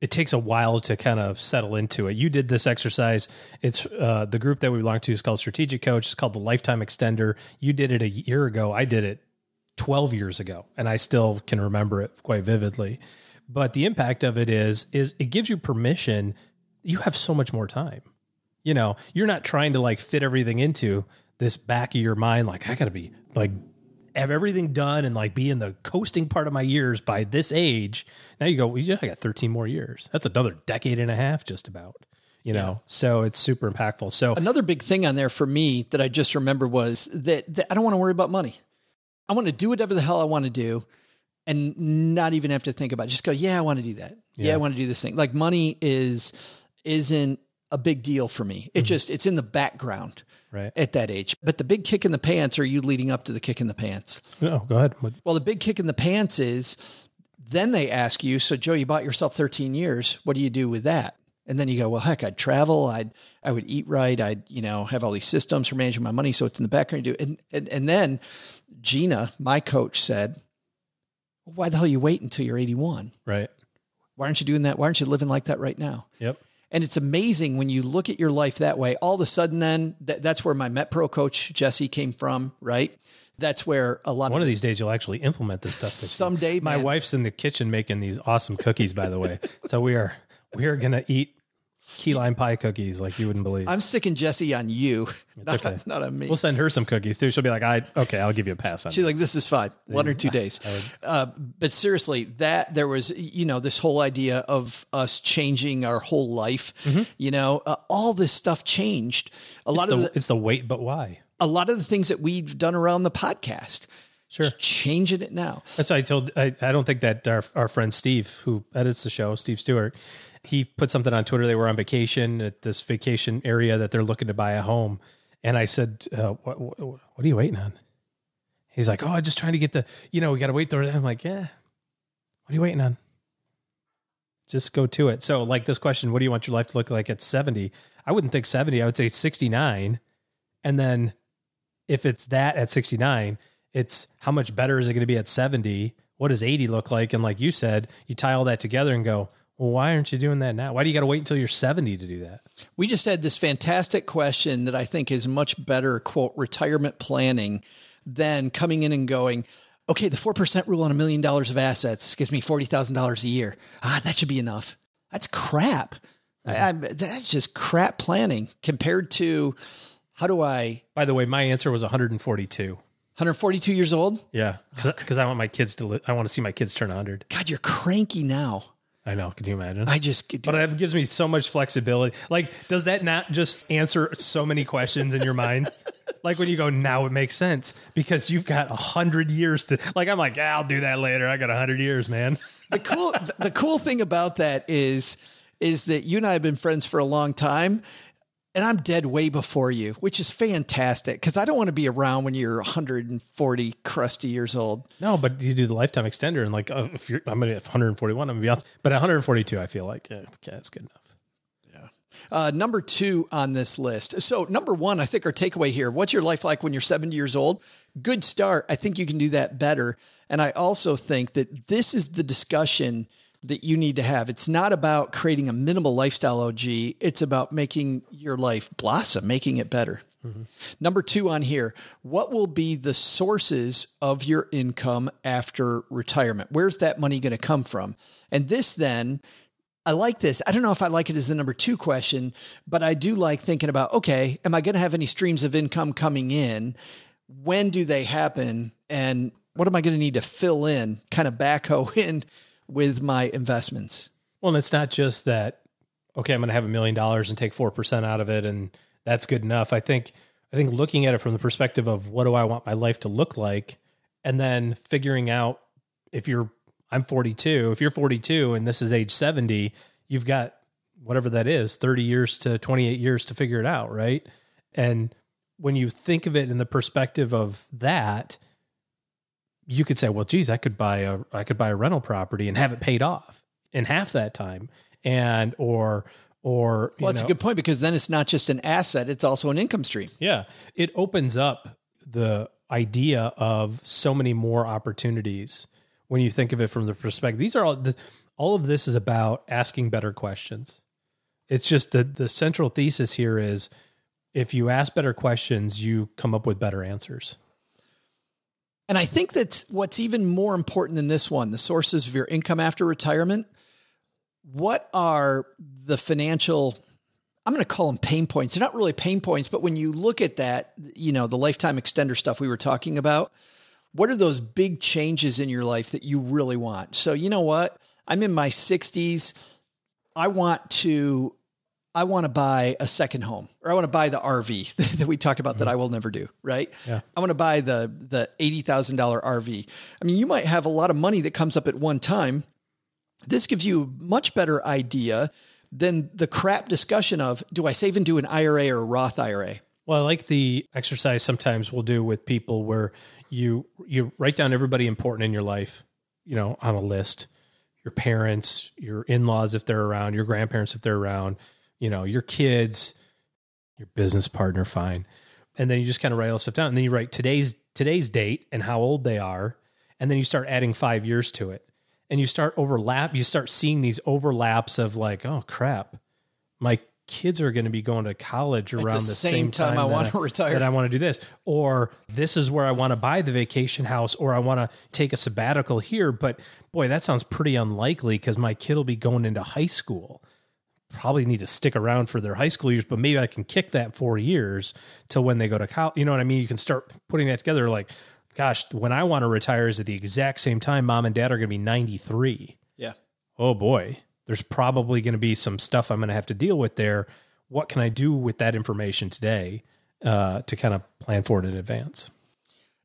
it takes a while to kind of settle into it. You did this exercise. It's uh, the group that we belong to is called Strategic Coach. It's called the Lifetime Extender. You did it a year ago. I did it 12 years ago, and I still can remember it quite vividly. But the impact of it is is it gives you permission. You have so much more time. You know, you're not trying to like fit everything into this back of your mind. Like I got to be like have everything done and like be in the coasting part of my years by this age. Now you go, well, yeah, I got 13 more years. That's another decade and a half, just about. You know, so it's super impactful. So Another big thing on there for me that I just remember was that, that I don't want to worry about money. I want to do whatever the hell I want to do and not even have to think about it. Just go, yeah, I want to do that. Yeah, Yeah. I want to do this thing. Like money is isn't a big deal for me. It mm-hmm. just it's in the background right. at that age. But the big kick in the pants are you leading up to the kick in the pants? Oh, go ahead. What- Well, the big kick in the pants is then they ask you, so Joe, you bought yourself 13 years. What do you do with that? And then you go, well, heck, I'd travel. I'd, I would eat right. I'd, you know, have all these systems for managing my money. So it's in the background. You do. And, and, and then Gina, my coach said, why the hell you wait until you're 81? Right. Why aren't you doing that? Why aren't you living like that right now? Yep. And it's amazing when you look at your life that way. All of a sudden, then that, that's where my MetPro coach Jesse came from, right? That's where a lot of One of of these days you'll actually implement this stuff. someday. My man, wife's in the kitchen making these awesome cookies, by the way. So we are we are gonna eat key lime pie cookies like you wouldn't believe. I'm sticking Jesse on you, not, okay. not on me. we'll send her some cookies too. She'll be like, I okay, I'll give you a pass on. She's this. like, this is fine. One or two [LAUGHS] days. Uh, but seriously, that there was, you know, this whole idea of us changing our whole life, you know, uh, all this stuff changed. A it's lot the, of the, it's the wait, but why? a lot of the things that we've done around the podcast, Sure. changing it now. That's why I told. I, I don't think that our our friend Steve, who edits the show, Steve Stewart, he put something on Twitter. They were on vacation at this vacation area that they're looking to buy a home, and I said, uh, what, what, "What are you waiting on?" He's like, "Oh, I'm just trying to get the. You know, we got to wait there." I'm like, "Yeah, what are you waiting on?" Just go to it. So, like this question, what do you want your life to look like at 70? I wouldn't think 70. I would say 69. And then if it's that at 69, it's how much better is it going to be at 70? What does 80 look like? And like you said, you tie all that together and go, well, why aren't you doing that now? Why do you got to wait until you're 70 to do that? We just had this fantastic question that I think is much better, quote, retirement planning than coming in and going, okay, the 4% rule on a million dollars of assets gives me $40,000 a year. Ah, that should be enough. That's crap. I, I, that's just crap planning compared to how do I, By the way, my answer was 142. 142 years old? Yeah. Because I want my kids to, li- I want to see my kids turn 100. God, you're cranky now. I know. Can you imagine? I just, but that gives me so much flexibility. Like, does that not just answer so many questions in your mind? [LAUGHS] like when you go, now it makes sense because you've got a hundred years to. Like, I'm like, yeah, I'll do that later. I got a hundred years, man. [LAUGHS] the cool the cool thing about that is is that you and I have been friends for a long time and I'm dead way before you, which is fantastic because I don't want to be around when you're 140 crusty years old. No, but you do the lifetime extender, and like, uh, if you're, I'm gonna have 141, I'm gonna be off. But at 142, I feel like, yeah, yeah, it's good enough. Yeah. Uh, number two on this list. So, number one, I think our takeaway here what's your life like when you're 70 years old? Good start. I think you can do that better. And I also think that this is the discussion that you need to have. It's not about creating a minimal lifestyle OG, it's about making your life blossom, making it better. Mm-hmm. Number two on here, what will be the sources of your income after retirement? Where's that money going to come from? And this then, I like this. I don't know if I like it as the number two question, but I do like thinking about okay, am I going to have any streams of income coming in? When do they happen? And what am I going to need to fill in, kind of backhoe [LAUGHS] in with my investments? Well, and it's not just that. Okay, I'm going to have a million dollars and take four percent out of it, and that's good enough. I think. I think looking at it from the perspective of what do I want my life to look like, and then figuring out if you're I'm 42. If you're 42 and this is age 70, you've got whatever that is, 30 years to 28 years to figure it out, right? And when you think of it in the perspective of that, you could say, well, geez, I could buy a I could buy a rental property and have it paid off in half that time, and or or you Well, that's know, a good point because then it's not just an asset; it's also an income stream. yeah, it opens up the idea of so many more opportunities when you think of it from the perspective. These are all the, all of this is about asking better questions. It's just that the central thesis here is if you ask better questions, you come up with better answers. And I think that what's even more important than this one the sources of your income after retirement. What are the financial, I'm going to call them pain points? They're not really pain points, but when you look at that, you know, the lifetime extender stuff we were talking about, what are those big changes in your life that you really want? So, you know what? I'm in my 60s. I want to I want to buy a second home or I want to buy the RV [LAUGHS] that we talk about that mm-hmm. I will never do, right? Yeah. I want to buy the the $80,000 RV. I mean, you might have a lot of money that comes up at one time. This gives you a much better idea than the crap discussion of do I save into an IRA or a Roth IRA? Well, I like the exercise sometimes we'll do with people where you you write down everybody important in your life, you know, on a list. Your parents, your in-laws if they're around, your grandparents if they're around, you know, your kids, your business partner, fine. And then you just kind of write all stuff down. And then you write today's today's date and how old they are. And then you start adding five years to it. And you start overlap, you start seeing these overlaps of like, oh crap, my kids are going to be going to college around the, same time I wanna retire. That I want to do this. Or this is where I want to buy the vacation house or I want to take a sabbatical here. But boy, that sounds pretty unlikely because my kid will be going into high school probably need to stick around for their high school years, but maybe I can kick that four years till when they go to college. You know what I mean? You can start putting that together. Like, gosh, when I want to retire is at the exact same time mom and dad are going to be 93. Yeah. Oh boy, there's probably going to be some stuff I'm going to have to deal with there. What can I do with that information today uh, to kind of plan for it in advance?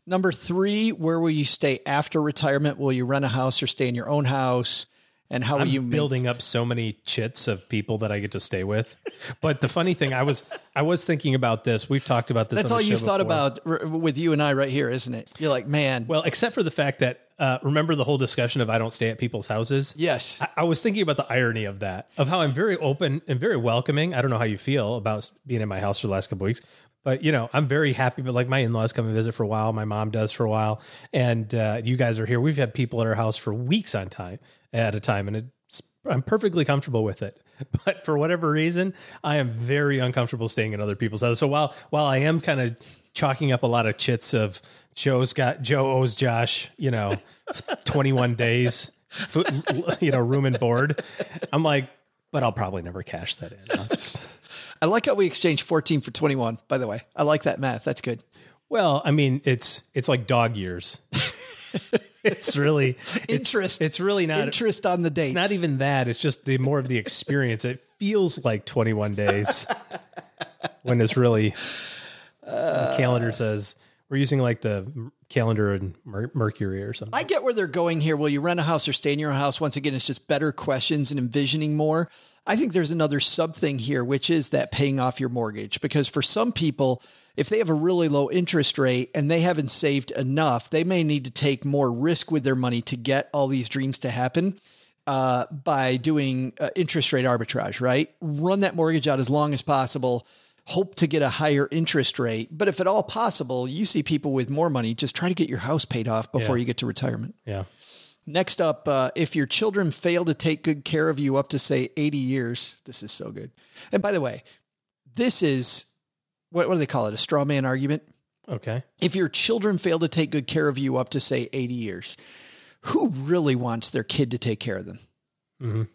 Number three, where will you stay after retirement? Will you rent a house or stay in your own house? And how I'm will you building up so many chits of people that I get to stay with. But the funny thing, I was I was thinking about this. We've talked about this. That's all you've show thought about r- with you and I right here, isn't it? You're like, man, Well, except for the fact that uh, remember the whole discussion of I don't stay at people's houses. yes. I, I was thinking about the irony of that, of how I'm very open and very welcoming. I don't know how you feel about being in my house for the last couple weeks, but you know, I'm very happy. But like my in-laws come and visit for a while, my mom does for a while, and uh, you guys are here. We've had people at our house for weeks on time at a time, and it's I'm perfectly comfortable with it. [LAUGHS] But for whatever reason, I am very uncomfortable staying in other people's houses. So while while I am kind of chalking up a lot of chits of Joe's got Joe owes Josh, you know, [LAUGHS] 21 days, you know, room and board. I'm like, but I'll probably never cash that in. I like how we exchanged 14 for 21, by the way. I like that math. That's good. well, I mean, it's it's like dog years. [LAUGHS] it's really it's, Interest. It's really not Interest on the dates. It's not even that. It's just the more of the experience. It feels like 21 days [LAUGHS] when it's really the calendar uh. says we're using like the calendar Mer- Mercury or something. I get where they're going here. Will you rent a house or stay in your house? Once again, it's just better questions and envisioning more. I think there's another sub thing here, which is that paying off your mortgage. Because for some people, if they have a really low interest rate and they haven't saved enough, they may need to take more risk with their money to get all these dreams to happen uh, by doing uh, interest rate arbitrage, right? Run that mortgage out as long as possible. Hope to get a higher interest rate. But if at all possible, you see people with more money, just try to get your house paid off before Yeah. you get to retirement. yeah. Next up, uh, if your children fail to take good care of you up to say 80 years, this is so good. And by the way, this is what, what do they call it? A straw man argument. Okay. If your children fail to take good care of you up to say 80 years, who really wants their kid to take care of them? Mhm.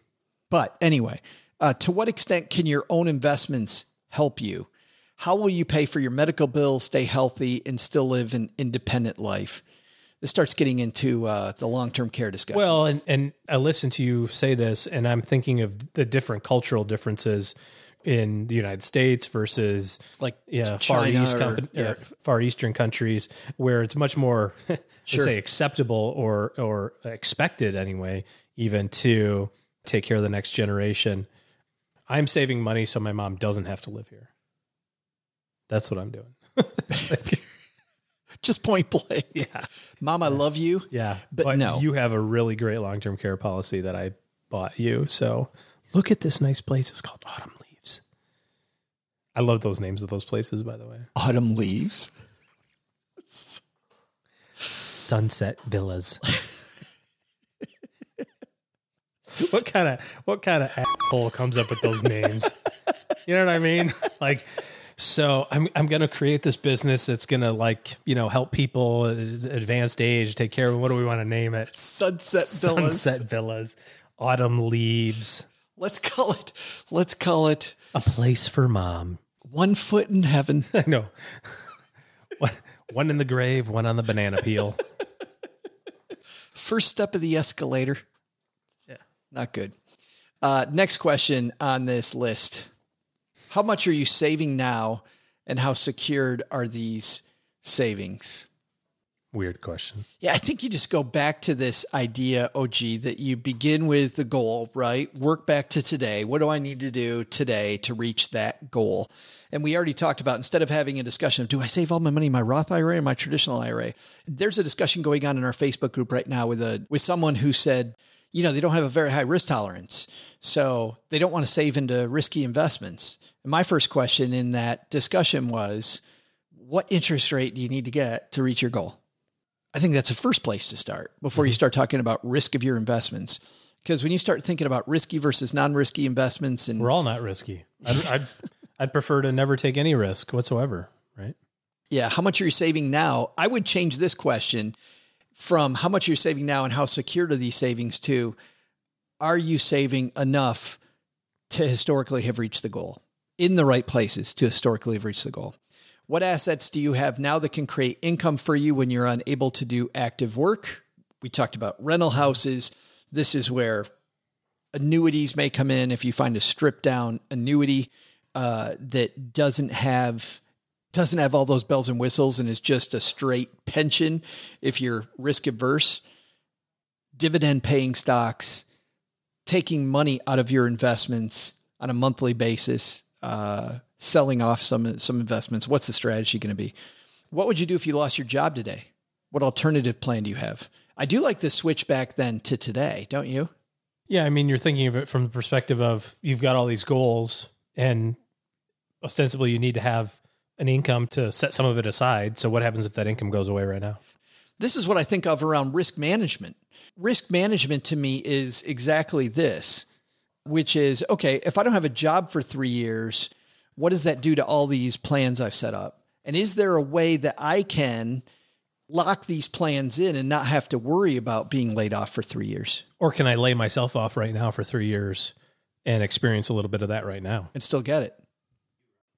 But anyway, uh, to what extent can your own investments help you? How will you pay for your medical bills, stay healthy, and still live an independent life? This starts getting into uh, the long term care discussion. Well, and and I listen to you say this, and I'm thinking of the different cultural differences in the United States versus Like yeah far east or- yeah. far eastern countries where it's much more [LAUGHS] Sure. say acceptable or or expected anyway even to take care of the next generation. I'm saving money so my mom doesn't have to live here. That's what I'm doing. [LAUGHS] [LAUGHS] [LAUGHS] just point blank. yeah. Mom, I love you. Yeah, But no. you have a really great long term care policy that I bought you. So look at this nice place. It's called Autumn Leaves. I love those names of those places, by the way. Autumn leaves. Sunset Villas. [LAUGHS] what kind of what kind of asshole comes up with those names? You know what I mean? Like, so I'm I'm gonna create this business that's gonna like you know help people advanced age take care of what do we want to name it? Sunset villas. Sunset villas, autumn leaves, Let's call it. Let's call it a place for mom. one foot in heaven. [LAUGHS] I know. one, [LAUGHS] one in the grave, one on the banana peel. [LAUGHS] First step of the escalator. Yeah. Not good. Uh, next question on this list. How much are you saving now and how secured are these savings? Weird question. Yeah, I think you just go back to this idea, OG, that you begin with the goal, right? Work back to today. What do I need to do today to reach that goal? And we already talked about instead of having a discussion of do I save all my money in my Roth IRA or my traditional IRA? There's a discussion going on in our Facebook group right now with a with someone who said, you know, they don't have a very high risk tolerance. So they don't want to save into risky investments. And my first question in that discussion was, what interest rate do you need to get to reach your goal? I think that's the first place to start before you mm-hmm. start talking about risk of your investments. Because when you start thinking about risky versus non-risky investments, and We're all not risky. I'd, I'd, I'd prefer to never take any risk whatsoever, right? yeah, how much are you saving now? I would change this question from how much you're saving now and how secure are these savings to are you saving enough to historically have reached the goal in the right places to historically have reached the goal? What assets do you have now that can create income for you when you're unable to do active work? We talked about rental houses. This is where annuities may come in if you find a stripped down annuity uh, that doesn't have doesn't have all those bells and whistles and is just a straight pension if you're risk averse. Dividend paying stocks taking money out of your investments on a monthly basis uh, selling off some some investments. What's the strategy going to be? What would you do if you lost your job today? What alternative plan do you have? I do like the switch back then to today don't you? Yeah, I mean, you're thinking of it from the perspective of you've got all these goals, and ostensibly you need to have an income to set some of it aside. So, what happens if that income goes away right now? this is what I think of around risk management. Risk management to me is exactly this, which is okay, if I don't have a job for three years, what does that do to all these plans I've set up? And is there a way that I can lock these plans in and not have to worry about being laid off for three years Or can I lay myself off right now for three years and experience a little bit of that right now? and still get it?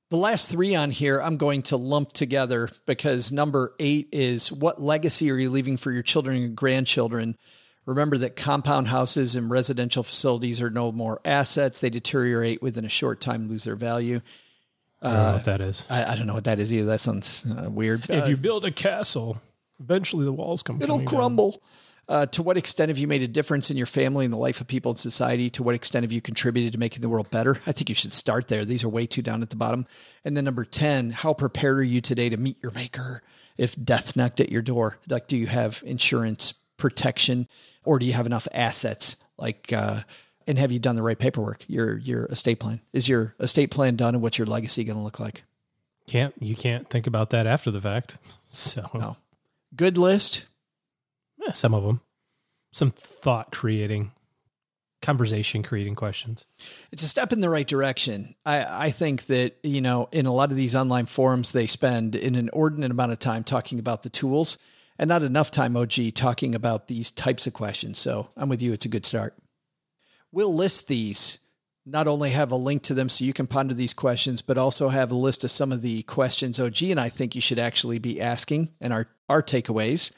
The last three on here, I'm going to lump together because number eight is what legacy are you leaving for your children and grandchildren? Remember that compound houses and residential facilities are no more assets. They deteriorate within a short time, lose their value. I don't know what that is. I, I don't know what that is either. That sounds uh, weird. if Uh, you build a castle, eventually the walls come. it'll crumble. down. Uh, to what extent have you made a difference in your family and the life of people in society? To what extent have you contributed to making the world better? I think you should start there. These are way too down at the bottom. And then number 10, how prepared are you today to meet your maker if death knocked at your door? Like, do you have insurance protection or do you have enough assets? Like, uh, and have you done the right paperwork? Your your estate plan is your estate plan done, and what's your legacy going to look like? Can't you can't think about that after the fact? [LAUGHS] So No. Good list. Eh, some of them, some thought creating, conversation creating questions. it's a step in the right direction. I, I think that, you know, in a lot of these online forums, they spend an inordinate amount of time talking about the tools and not enough time, OG, talking about these types of questions. So I'm with you. It's a good start. We'll list these, not only have a link to them so you can ponder these questions, but also have a list of some of the questions OG and I think you should actually be asking and our, our takeaways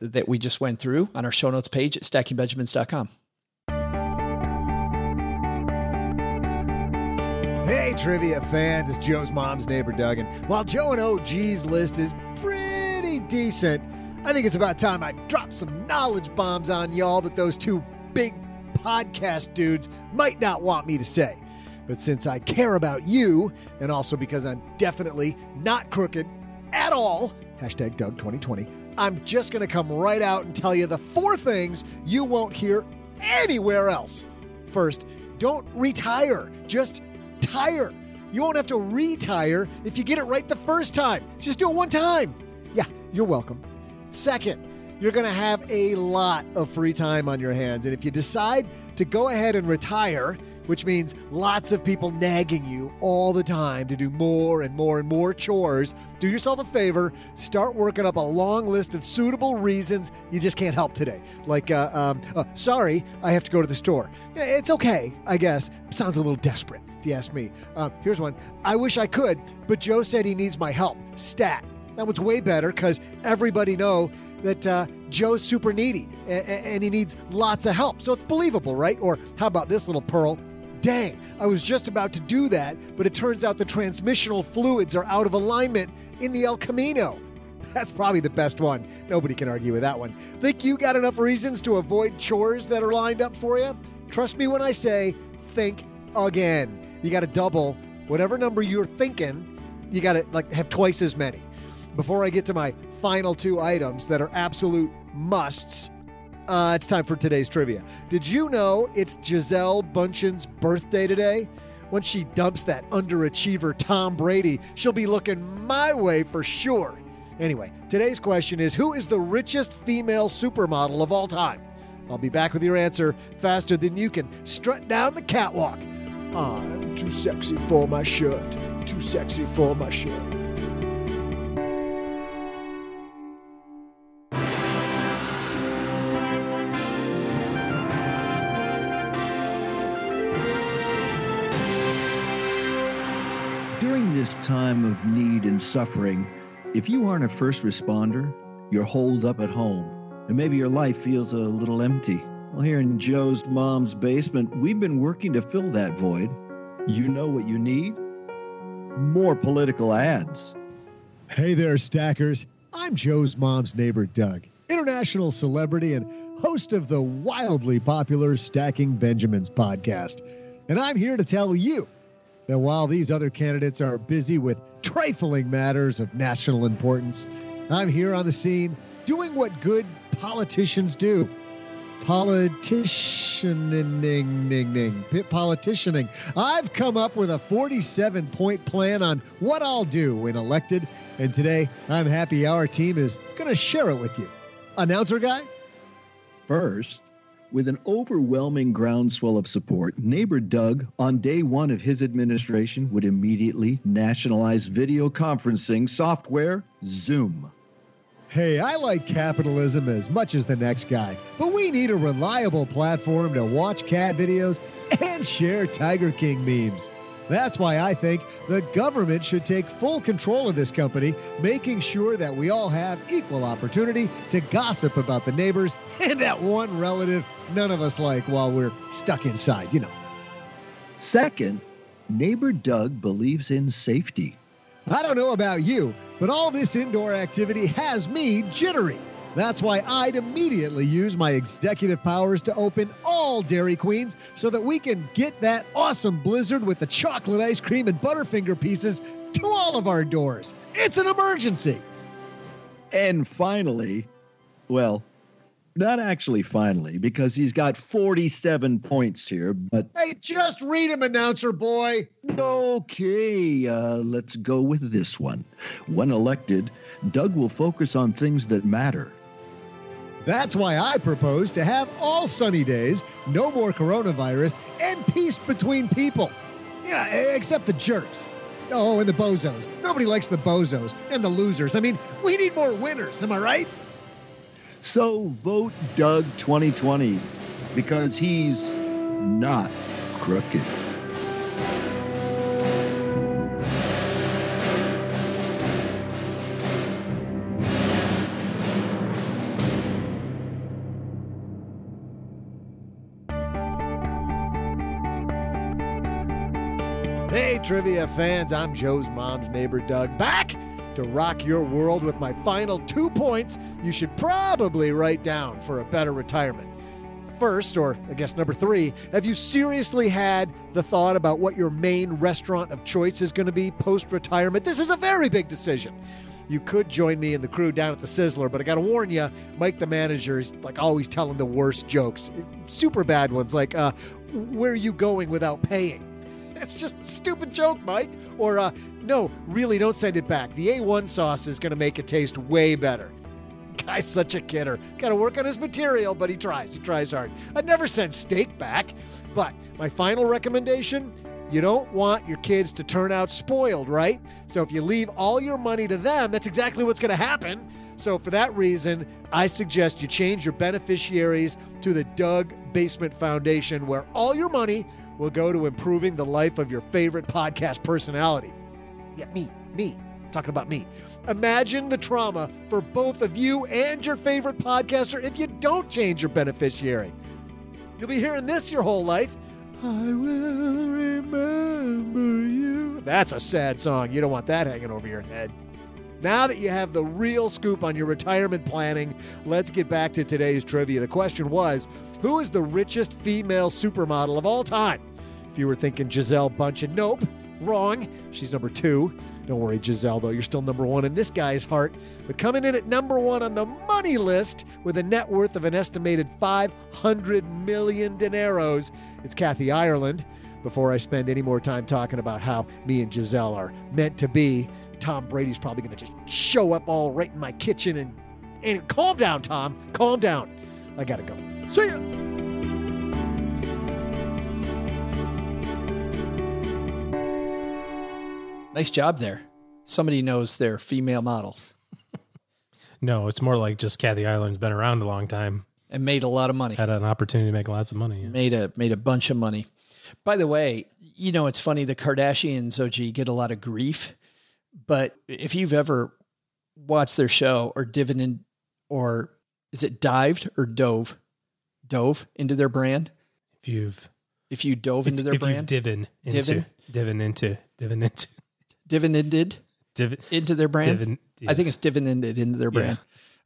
that we just went through on our show notes page at stackingbenjamins.com. Hey, trivia fans, it's Joe's mom's neighbor, Duggan. While Joe and OG's list is pretty decent, I think it's about time I drop some knowledge bombs on y'all that those two big podcast dudes might not want me to say. But since I care about you, and also because I'm definitely not crooked at all, hashtag Doug 2020, I'm just going to come right out and tell you the four things you won't hear anywhere else. First, don't retire. Just tire. You won't have to retire if you get it right the first time. Just do it one time. Yeah, you're welcome. Second, you're going to have a lot of free time on your hands. And if you decide to go ahead and retire, which means lots of people nagging you all the time to do more and more and more chores, do yourself a favor, start working up a long list of suitable reasons you just can't help today. Like, uh, um, uh, sorry, I have to go to the store. It's okay, I guess. Sounds a little desperate, if you ask me. Uh, here's one I wish I could, but Joe said he needs my help. Stat. That one's way better because everybody know that uh, Joe's super needy and, and he needs lots of help. So it's believable, right? Or how about this little pearl? Dang, I was just about to do that, but it turns out the transmissional fluids are out of alignment in the El Camino. [LAUGHS] That's probably the best one. Nobody can argue with that one. Think you got enough reasons to avoid chores that are lined up for you? Trust me when I say think again. You got to double whatever number you're thinking. You got to like have twice as many. Before I get to my final two items that are absolute musts, uh, it's time for today's trivia. Did you know it's Gisele Bündchen's birthday today? Once she dumps that underachiever Tom Brady, she'll be looking my way for sure. Anyway, today's question is Who is the richest female supermodel of all time? I'll be back with your answer faster than you can strut down the catwalk. I'm too sexy for my shirt. Too sexy for my shirt. Time of need and suffering, if you aren't a first responder, you're holed up at home, and maybe your life feels a little empty. Well, here in Joe's mom's basement, we've been working to fill that void. You know what you need? More political ads. Hey there, stackers. I'm Joe's mom's neighbor, Doug, international celebrity and host of the wildly popular Stacking Benjamins podcast. And I'm here to tell you that while these other candidates are busy with trifling matters of national importance, I'm here on the scene doing what good politicians do. Politicianing, politicianing. I've come up with a 47 point plan on what I'll do when elected, and today I'm happy our team is going to share it with you. Announcer guy? First, with an overwhelming groundswell of support, neighbor Doug, on day one of his administration, would immediately nationalize video conferencing software Zoom. Hey, I like capitalism as much as the next guy, but we need a reliable platform to watch cat videos and share Tiger King memes. That's why I think the government should take full control of this company, making sure that we all have equal opportunity to gossip about the neighbors [LAUGHS] and that one relative none of us like while we're stuck inside, you know. Second, neighbor Doug believes in safety. I don't know about you, but all this indoor activity has me jittery. That's why I'd immediately use my executive powers to open all Dairy Queens so that we can get that awesome blizzard with the chocolate ice cream and Butterfinger pieces to all of our doors. It's an emergency. And finally, well, not actually finally, because he's got 47 points here, but Hey, just read him, announcer boy. okay, uh, let's go with this one. When elected, Doug will focus on things that matter. That's why I propose to have all sunny days, no more coronavirus, and peace between people. Yeah, except the jerks. Oh, and the bozos. Nobody likes the bozos and the losers. I mean, we need more winners, am I right? So vote Doug 2020 because he's not crooked. Trivia fans, I'm Joe's mom's neighbor, Doug, back to rock your world with my final two points you should probably write down for a better retirement. First, or I guess number three, have you seriously had the thought about what your main restaurant of choice is going to be post retirement? This is a very big decision. You could join me and the crew down at the Sizzler, but I got to warn you, Mike the manager is like always telling the worst jokes, super bad ones, like uh, "Where are you going without paying?" That's just stupid joke, Mike. Or, uh, no, really, don't send it back. The A1 sauce is going to make it taste way better. [LAUGHS] Guy's such a kidder. Got to work on his material, but he tries. He tries hard. I'd never send steak back. But my final recommendation you don't want your kids to turn out spoiled, right? So if you leave all your money to them, that's exactly what's going to happen. So for that reason, I suggest you change your beneficiaries to the Doug Basement Foundation, where all your money will go to improving the life of your favorite podcast personality. Yeah, me, me, talking about me. Imagine the trauma for both of you and your favorite podcaster if you don't change your beneficiary. You'll be hearing this your whole life. I will remember you. That's a sad song. You don't want that hanging over your head. Now that you have the real scoop on your retirement planning, let's get back to today's trivia. The question was Who is the richest female supermodel of all time? If you were thinking Gisele Bündchen, nope, wrong. She's number two. Don't worry, Gisele, though, you're still number one in this guy's heart. But coming in at number one on the money list with a net worth of an estimated 500 million dineros, it's Kathy Ireland. Before I spend any more time talking about how me and Gisele are meant to be, Tom Brady's probably going to just show up all right in my kitchen and, and calm down, Tom. Calm down. I got to go. See ya. Nice job there. Somebody knows their female models No, it's more like just Kathy Ireland's been around a long time, and made a lot of money. had an opportunity to make lots of money. yeah. Made a made a bunch of money. By the way, you know it's funny the Kardashians OG get a lot of grief, but if you've ever watched their show or divin or is it dived or dove, dove into their brand? If you've If you dove if, into their if you've brand, divin into Divin? divin into divin into dividended divin into their brand. divin. I think it's dividended into their brand.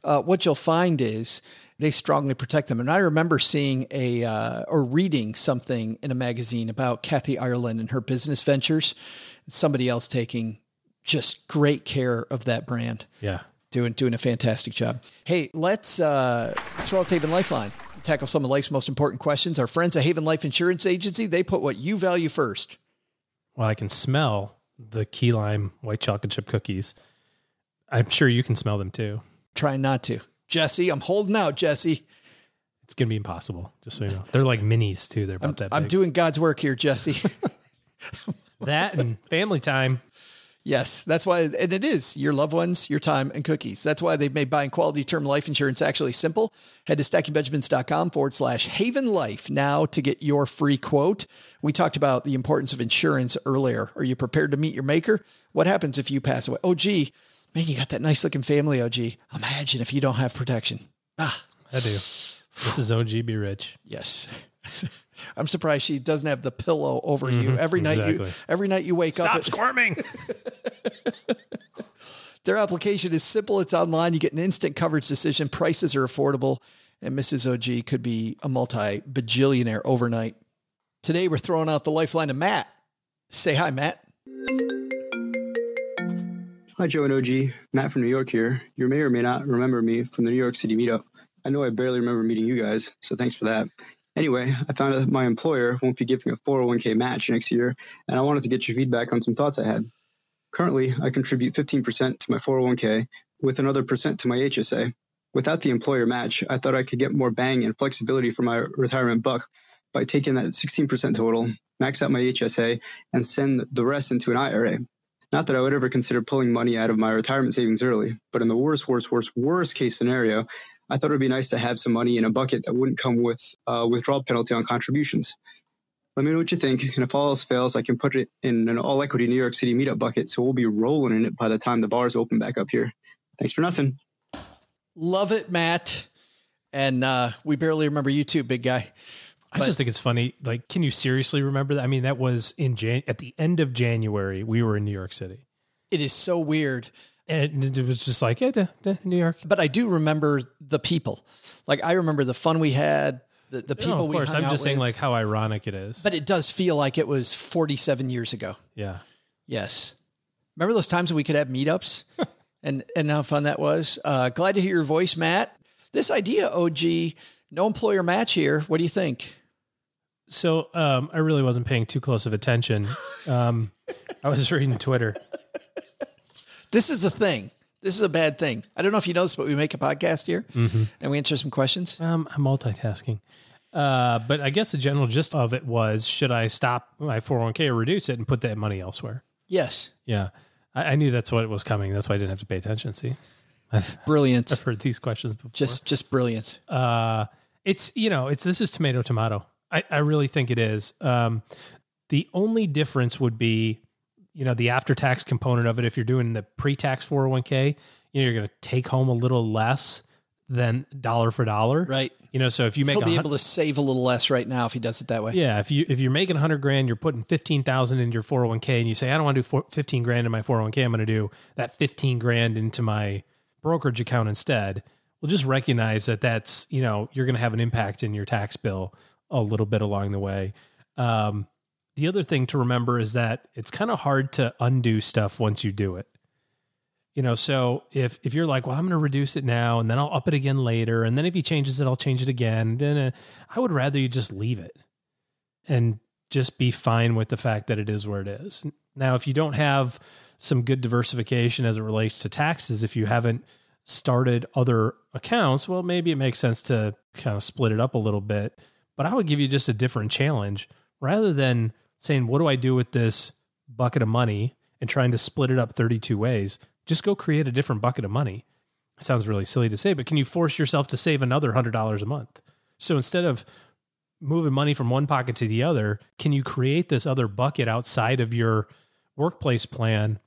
Uh, what you'll find is they strongly protect them. And I remember seeing a uh, or reading something in a magazine about Kathy Ireland and her business ventures. Somebody else taking just great care of that brand, yeah. doing doing a fantastic job. Hey, let's uh, throw out the Haven Lifeline. Tackle some of life's most important questions. Our friends at Haven Life Insurance Agency, they put what you value first. Well, I can smell the key lime white chocolate chip cookies. I'm sure you can smell them too. Trying not to. Jesse, I'm holding out, Jesse. It's gonna be impossible. Just so you know, they're like minis too. They're about I'm, that. Big. I'm doing God's work here, Jesse. [LAUGHS] that and family time. Yes, that's why, and it is your loved ones, your time, and cookies. That's why they've made buying quality term life insurance actually simple. Head to stackingbenjamins.com forward slash haven life now to get your free quote. We talked about the importance of insurance earlier. Are you prepared to meet your maker? What happens if you pass away? Oh, gee, man, you got that nice looking family, OG. Imagine if you don't have protection. Ah, I do. This is OG be rich. yes. [LAUGHS] I'm surprised she doesn't have the pillow over you every night. You every night you wake up. Stop squirming. [LAUGHS] [LAUGHS] Their application is simple. It's online. You get an instant coverage decision. Prices are affordable. And Mrs. OG could be a multi bajillionaire overnight. Today, we're throwing out the lifeline to Mat. Say hi, Mat. Hi, Joe and OG. Mat from New York here. You may or may not remember me from the New York City meetup. I know I barely remember meeting you guys, so thanks for that. Anyway, I found out that my employer won't be giving a 401k match next year, and I wanted to get your feedback on some thoughts I had. Currently, I contribute 15% to my 401k with another percent to my HSA. Without the employer match, I thought I could get more bang and flexibility for my retirement buck by taking that 16% total, max out my HSA, and send the rest into an IRA. Not that I would ever consider pulling money out of my retirement savings early, but in the worst, worst, worst, worst case scenario, I thought it would be nice to have some money in a bucket that wouldn't come with a withdrawal penalty on contributions. Let me know what you think, and if all else fails, I can put it in an all equity New York City meetup bucket, so we'll be rolling in it by the time the bars open back up here. Thanks for nothing. Love it, Mat. And uh, we barely remember you too, big guy. I just think it's funny. Like, can you seriously remember that? I mean, that was in Jan at the end of January. We were in New York City, It is so weird. and it was just like, yeah, duh, duh, New York. But I do remember the people. Like, I remember the fun we had, the, the people No, of we course. hung I'm just saying, with. like, how ironic it is. but it does feel like it was 47 years ago. yeah, Yes. Remember those times when we could have meetups [LAUGHS] and and how fun that was? Uh, glad to hear your voice, Mat. This idea, OG, no employer match here. What do you think? So um, I really wasn't paying too close of attention. [LAUGHS] Um, I was reading Twitter. This is the thing. This is a bad thing. I don't know if you know this, but we make a podcast here and we answer some questions. Um, I'm multitasking. Uh, but I guess the general gist of it was should I stop my 401k or reduce it and put that money elsewhere? Yes. Yeah. I, I knew that's what was coming. That's why I didn't have to pay attention. See, I've, Brilliant. I've heard these questions before. Just just brilliance. uh, it's, you know, it's, this is tomato, tomato. I, I really think it is. Um, the only difference would be, you know, the after tax component of it. If you're doing the pre tax 401k, you know, you're going to take home a little less than dollar for dollar. Right. You know, so if you make He'll be able to save a little less right now if he does it that way. Yeah, if you if you're making 100 grand, you're putting 15,000 in your 401k and you say I don't want to do four, 15 grand in my 401k, I'm going to do that 15 grand into my brokerage account instead. Well, just recognize that that's, you know, you're going to have an impact in your tax bill a little bit along the way. Um, the other thing to remember is that it's kind of hard to undo stuff once you do it. You know, so if if you're like, well, I'm going to reduce it now, and then I'll up it again later, and then if he changes it, I'll change it again. Then uh, I would rather you just leave it and just be fine with the fact that it is where it is. Now, if you don't have some good diversification as it relates to taxes, if you haven't started other accounts, well, maybe it makes sense to kind of split it up a little bit. But I would give you just a different challenge rather than saying, what do I do with this bucket of money and trying to split it up 32 ways? Just go create a different bucket of money. It sounds really silly to say, but can you force yourself to save another $100 a month? So instead of moving money from one pocket to the other, can you create this other bucket outside of your workplace plan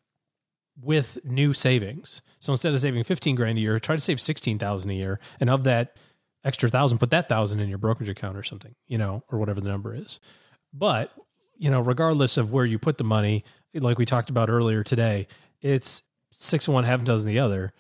with new savings? So instead of saving 15 grand a year, try to save 16,000 a year. And of that extra thousand, put that thousand in your brokerage account or something, you know, or whatever the number is. But, you know, regardless of where you put the money, like we talked about earlier today, it's six of one, half dozen the other.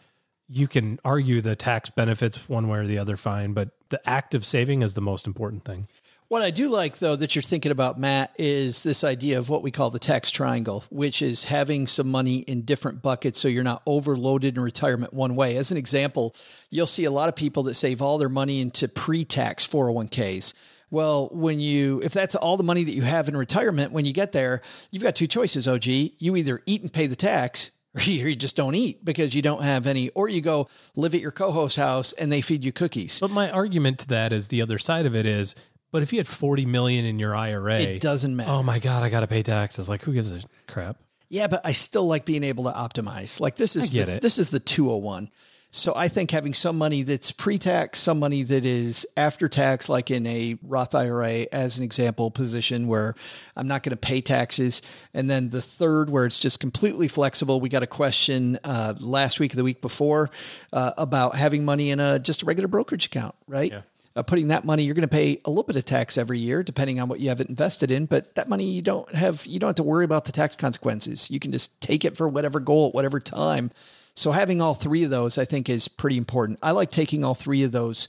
You can argue the tax benefits one way or the other, fine, but the act of saving is the most important thing. What I do like, though, that you're thinking about, Mat, is this idea of what we call the tax triangle, which is having some money in different buckets so you're not overloaded in retirement one way. As an example, you'll see a lot of people that save all their money into pre tax 401ks. Well, when you, if that's all the money that you have in retirement, when you get there, you've got two choices, OG. You either eat and pay the tax, or [LAUGHS] you just don't eat because you don't have any, or you go live at your co host house and they feed you cookies. But my argument to that is the other side of it is, but if you had 40 million in your IRA, It doesn't matter. oh my God, I got to pay taxes. Like, who gives a crap? Yeah, but I still like being able to optimize. Like this is I get the, it. this is the 201. So I think having some money that's pre-tax, some money that is after tax, like in a Roth IRA, as an example, position where I'm not going to pay taxes, and then the third where it's just completely flexible. We got a question uh, last week or the week before uh, about having money in a just a regular brokerage account, right? uh, putting that money, you're going to pay a little bit of tax every year, depending on what you have it invested in. But that money, you don't have, you don't have to worry about the tax consequences. You can just take it for whatever goal at whatever time. So having all three of those, I think, is pretty important. I like taking all three of those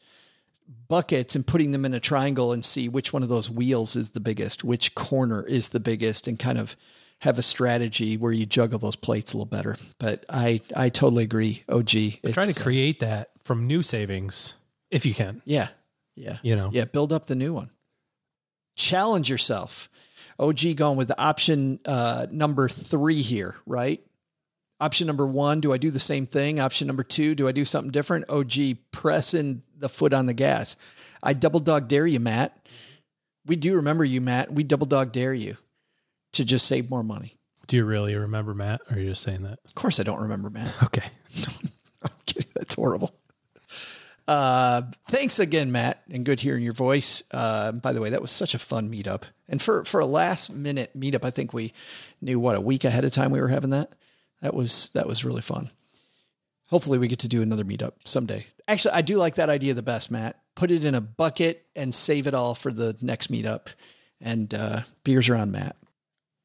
buckets and putting them in a triangle and see which one of those wheels is the biggest, which corner is the biggest, and kind of have a strategy where you juggle those plates a little better. But I, I totally agree. OG, Try It's, to uh, create that from new savings if you can. yeah, yeah. You know, Yeah, build up the new one. Challenge yourself. OG going with the option uh, number three here, right? Option number one, do I do the same thing? Option number two, do I do something different? Oh, gee, pressing the foot on the gas. I double dog dare you, Mat. We do remember you, Mat. We double dog dare you to just save more money. do you really remember Mat, or are you just saying that? Of course, I don't remember, Mat. [LAUGHS] Okay. [LAUGHS] That's horrible. Uh, thanks again, Mat, and good hearing your voice. Uh, by the way, that was such a fun meetup, and for for a last minute meetup, I think we knew what a week ahead of time we were having that. That was that was really fun. Hopefully, we get to do another meetup someday. Actually, I do like that idea the best, Mat. Put it in a bucket and save it all for the next meetup. And uh, beers are on Mat.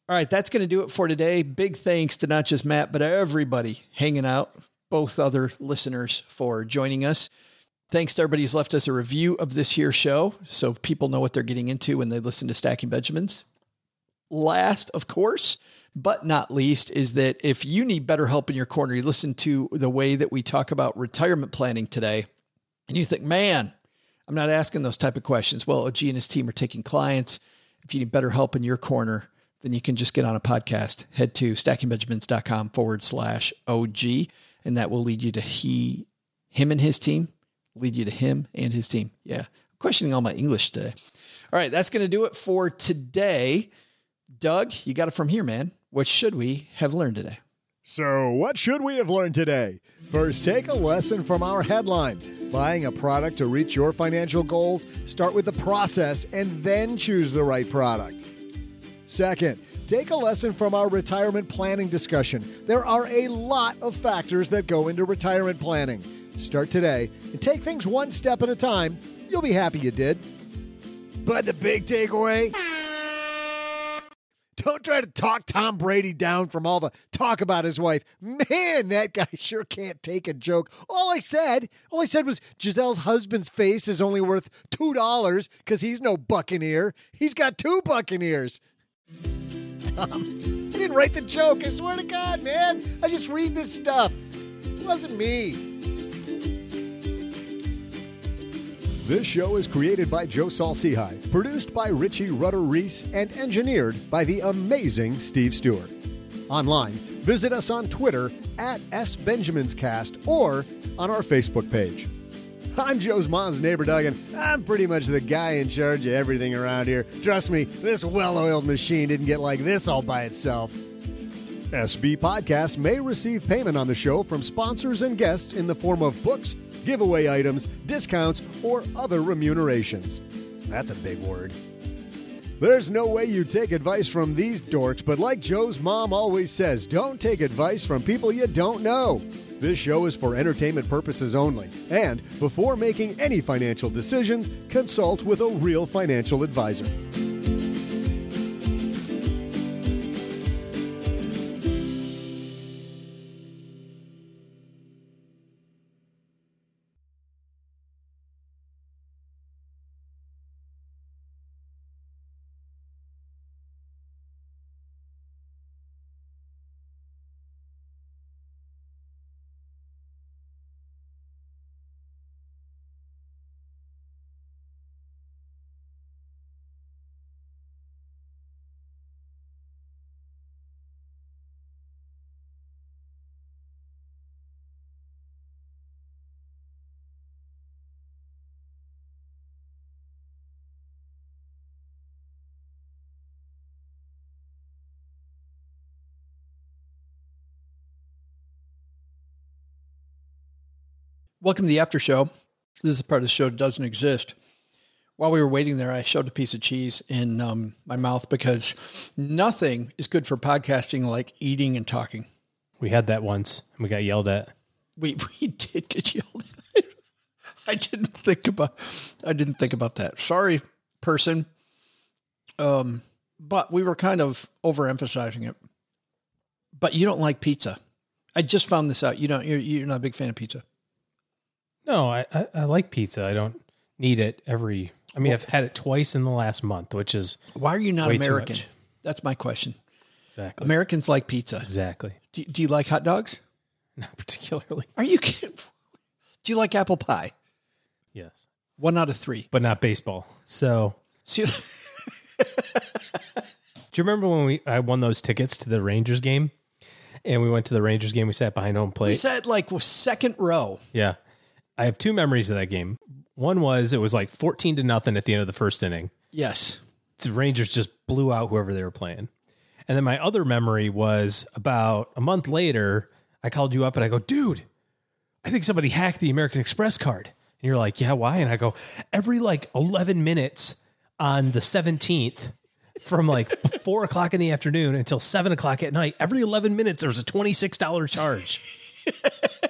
All right, that's going to do it for today. Big thanks to not just Mat, but everybody hanging out, both other listeners for joining us. Thanks to everybody who's left us a review of this here show so people know what they're getting into when they listen to Stacking Benjamins. Last, of course, but not least, is that if you need better help in your corner, you listen to the way that we talk about retirement planning today, and you think, man, I'm not asking those type of questions. Well, OG and his team are taking clients. If you need better help in your corner, then you can just get on a podcast. Head to stackingbenjamins.com forward slash OG. and that will lead you to he, him and his team, lead you to him and his team. Yeah. I'm questioning all my English today. All right. That's going to do it for today. Doug, you got it from here, man. What should we have learned today? So, what should we have learned today? First, take a lesson from our headline. Buying a product to reach your financial goals, start with the process and then choose the right product. Second, take a lesson from our retirement planning discussion. There are a lot of factors that go into retirement planning. Start today and take things one step at a time. You'll be happy you did. But the big takeaway don't try to talk Tom Brady down from all the talk about his wife. Man, that guy sure can't take a joke. All I said, all I said was Gisele's husband's face is only worth $2 because he's no Buccaneer. He's got two Buccaneers. Tom, I didn't write the joke. I swear to God, man. I just read this stuff. It wasn't me. This show is created by Joe Saul-Sehy, produced by Richie Rudder Reese, and engineered by the amazing Steve Stewart. Online, visit us on Twitter at SBenjaminsCast or on our Facebook page. I'm Joe's mom's neighbor, Doug, and I'm pretty much the guy in charge of everything around here. Trust me, this well oiled machine didn't get like this all by itself. SB Podcasts may receive payment on the show from sponsors and guests in the form of books, giveaway items, discounts, or other remunerations. That's a big word. There's no way you take advice from these dorks, but like Joe's mom always says, don't take advice from people you don't know. This show is for entertainment purposes only, and before making any financial decisions, consult with a real financial advisor. Welcome to the after show. This is a part of the show that doesn't exist. While we were waiting there, I shoved a piece of cheese in um, my mouth because nothing is good for podcasting like eating and talking. We had that once and we got yelled at. We [LAUGHS] we did get yelled at. I didn't think about I didn't think about that. Sorry, person. Um, but we were kind of overemphasizing it. But you don't like pizza. I just found this out. You don't. You're, you're not a big fan of pizza. No, I, I, I like pizza. I don't need it every. I mean, I've had it twice in the last month, which is Why are you not Way too American? much. That's my question. exactly Americans like pizza. exactly Do, do you like hot dogs? not particularly. Are you kidding? [LAUGHS] Do you like apple pie? Yes, One out of three. but not baseball. So, See, [LAUGHS] do you remember when we I won those tickets to the Rangers game? And we went to the Rangers game. We sat behind home plate. we said like second row. Yeah. I have two memories of that game. One was it was like 14 to nothing at the end of the first inning. Yes. The Rangers just blew out whoever they were playing. And then my other memory was about a month later, I called you up and I go, dude, I think somebody hacked the American Express card. And you're like, yeah, why? And I go, every like 11 minutes on the 17th, from like [LAUGHS] four o'clock in the afternoon until seven o'clock at night, every 11 minutes, there's a $26 charge. [LAUGHS]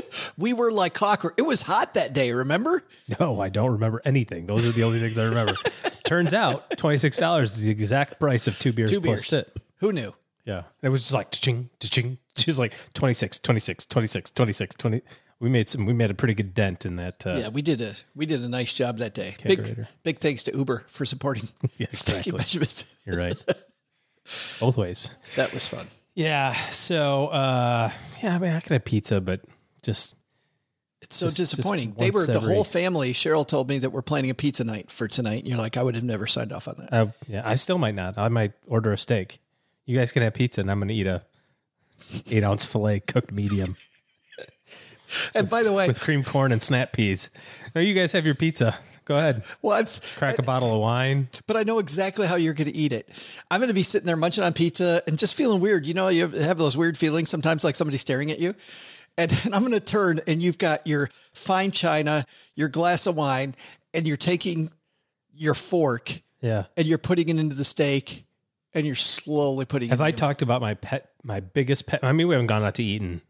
[LAUGHS] We were like clockwork. It was hot that day, remember? No, I don't remember anything. Those are the only things I remember. [LAUGHS] Turns out twenty six dollars is the exact price of two beers Two plus beers. sit. Who knew? Yeah, it was just like ching, ching. She was like 26, 26, 26, 26, 20. We made some. We made a pretty good dent in that. Uh, Yeah, we did a we did a nice job that day. Big big thanks to Uber for supporting. [LAUGHS] Yeah, exactly. Benjamin. You're right. Both ways. That was fun. Yeah. So uh, yeah, I mean, I could have pizza, but just It's so Just- just disappointing. They were the every- whole family. Cheryl told me that we're planning a pizza night for tonight. And you're like, I would have never signed off on that. uh, yeah. I still might not. I might order a steak. You guys can have pizza, and I'm going to eat a eight ounce fillet cooked medium And by the way, with cream corn and snap peas. Now you guys have your pizza. Go ahead. well, I'm, Crack a bottle of wine. but I know exactly how you're going to eat it. I'm going to be sitting there munching on pizza and just feeling weird. You know, you have those weird feelings sometimes, like somebody staring at you. And, and [LAUGHS] I'm going to turn, and you've got your fine china, your glass of wine, and you're taking your fork Yeah. and you're putting it into the steak, and you're slowly putting. Have it I in your talked about my pet, my biggest pet? I mean, we haven't gone out to eat in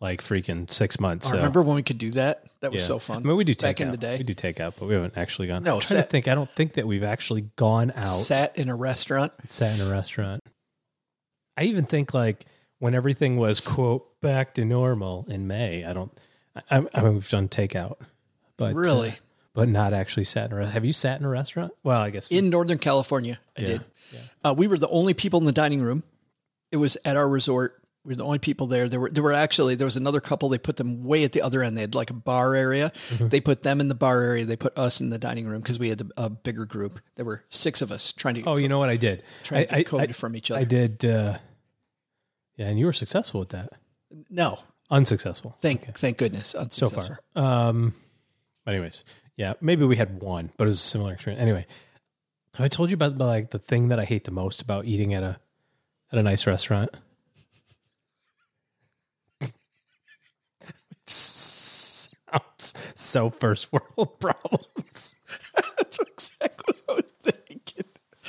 like freaking six months. I so- remember when we could do that? That was Yeah. so fun. I mean, we do back take in out. the day. We do take out, but we haven't actually gone. No, I'm trying sat- to think. I don't think that we've actually gone out, Sat in a restaurant. sat in a restaurant. I even think like when everything was quote back to normal in May. I don't. I, I mean, we've done takeout, but uh, Really? but not actually sat in a. Have you sat in a restaurant? Well, I guess in Northern California. I Yeah, did. Uh, we were the only people in the dining room. It was at our resort. We were the only people there. There were there were actually there was another couple. They put them way at the other end. They had like a bar area. Mm-hmm. They put them in the bar area. They put us in the dining room because we had a, bigger group. There were six of us trying to. Oh, you know what I did? Trying to I, get COVID from each other. I did. Uh, yeah, and you were successful with that. No, Unsuccessful. thank thank goodness. so far. Um, anyways, yeah, maybe we had one, but it was a similar experience. Anyway, have I told you about, about like the thing that I hate the most about eating at a at a nice restaurant? [LAUGHS] Sounds so first world [LAUGHS] problems. [LAUGHS] That's exactly what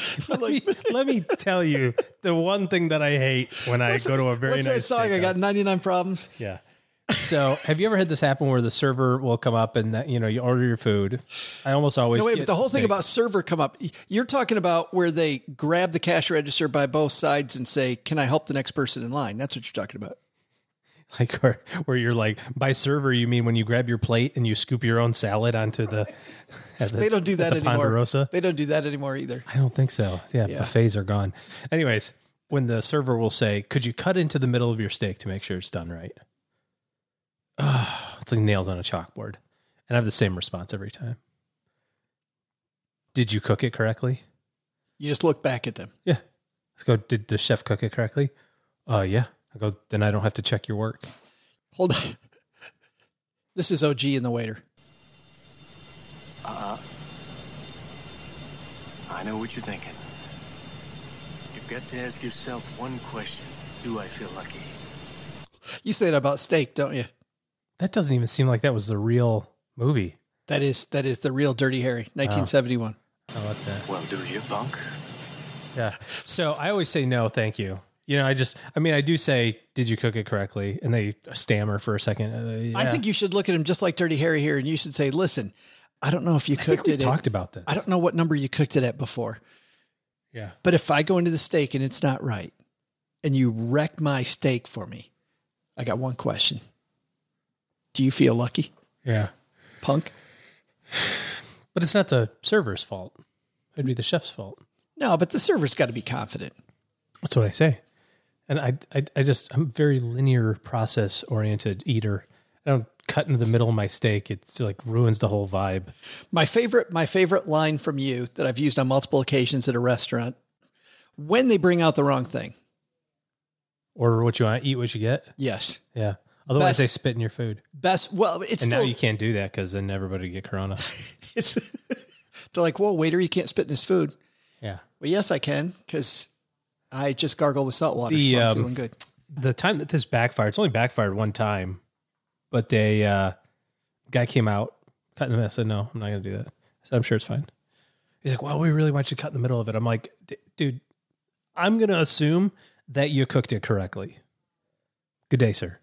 I was thinking. I'm Let me, like, let me tell you the one thing that I hate when I go to a very what's nice that song? I got 99 problems. Yeah. So, have you ever had this happen where the server will come up and that you know you order your food? I almost always No, wait, but the whole thing about server come up. You're talking about where they grab the cash register by both sides and say, "Can I help the next person in line?" That's what you're talking about. [LAUGHS] like where, where you're like by server you mean when you grab your plate and you scoop your own salad onto the, [LAUGHS] the They don't do that the anymore. Ponderosa? They don't do that anymore either. I don't think so. Yeah, Yeah. buffets are gone. Anyways, when the server will say, "Could you cut into the middle of your steak to make sure it's done right?" Ah, [SIGHS] it's like nails on a chalkboard, and I have the same response every time. Did you cook it correctly? You just look back at them. Yeah. Let's go. Did the chef cook it correctly? Uh, yeah. I go. Then I don't have to check your work. Hold on. [LAUGHS] This is OG and the waiter. Uh, uh. I know what you're thinking. You've got to ask yourself one question Do I feel lucky? You say that about steak, don't you? That doesn't even seem like that was the real movie. That is that is the real Dirty Harry, 1971. I like that. Well, do you, punk? Yeah. So I always say no, thank you. You know, I just, I mean, I do say, did you cook it correctly? And they stammer for a second. Uh, yeah. I think you should look at him just like Dirty Harry here, and you should say, "Listen, I don't know if you cooked it. talked about this. I don't know what number you cooked it at before, Yeah. but if I go into the steak and it's not right, and you wreck my steak for me, I got one question: Do you feel lucky, Yeah. punk? But it's not the server's fault. It'd be the chef's fault. No, but the server's got to be confident. That's what I say. And I, I, I just, I'm a very linear process oriented eater. I don't cut into the middle of my steak. It's like ruins the whole vibe. My favorite, my favorite line from you that I've used on multiple occasions at a restaurant: when they bring out the wrong thing. Order what you want, eat what you get. Yes, Yeah. Otherwise, Best- they spit in your food. best. Well, it's And still now you can't do that because then everybody get corona. [LAUGHS] it's. [LAUGHS] they're like, "Whoa, waiter, you can't spit in his food." yeah. Well, yes, I can because I just gargle with salt water, The, so I'm um, feeling good. the time that this backfired, it's only backfired one time, but they uh guy came out, cut in the middle. I said, No, I'm not gonna do that. I said, I'm sure it's fine. He's like, Well, we really want you to cut in the middle of it. I'm like, "D- dude, I'm gonna assume that you cooked it correctly. Good day, sir.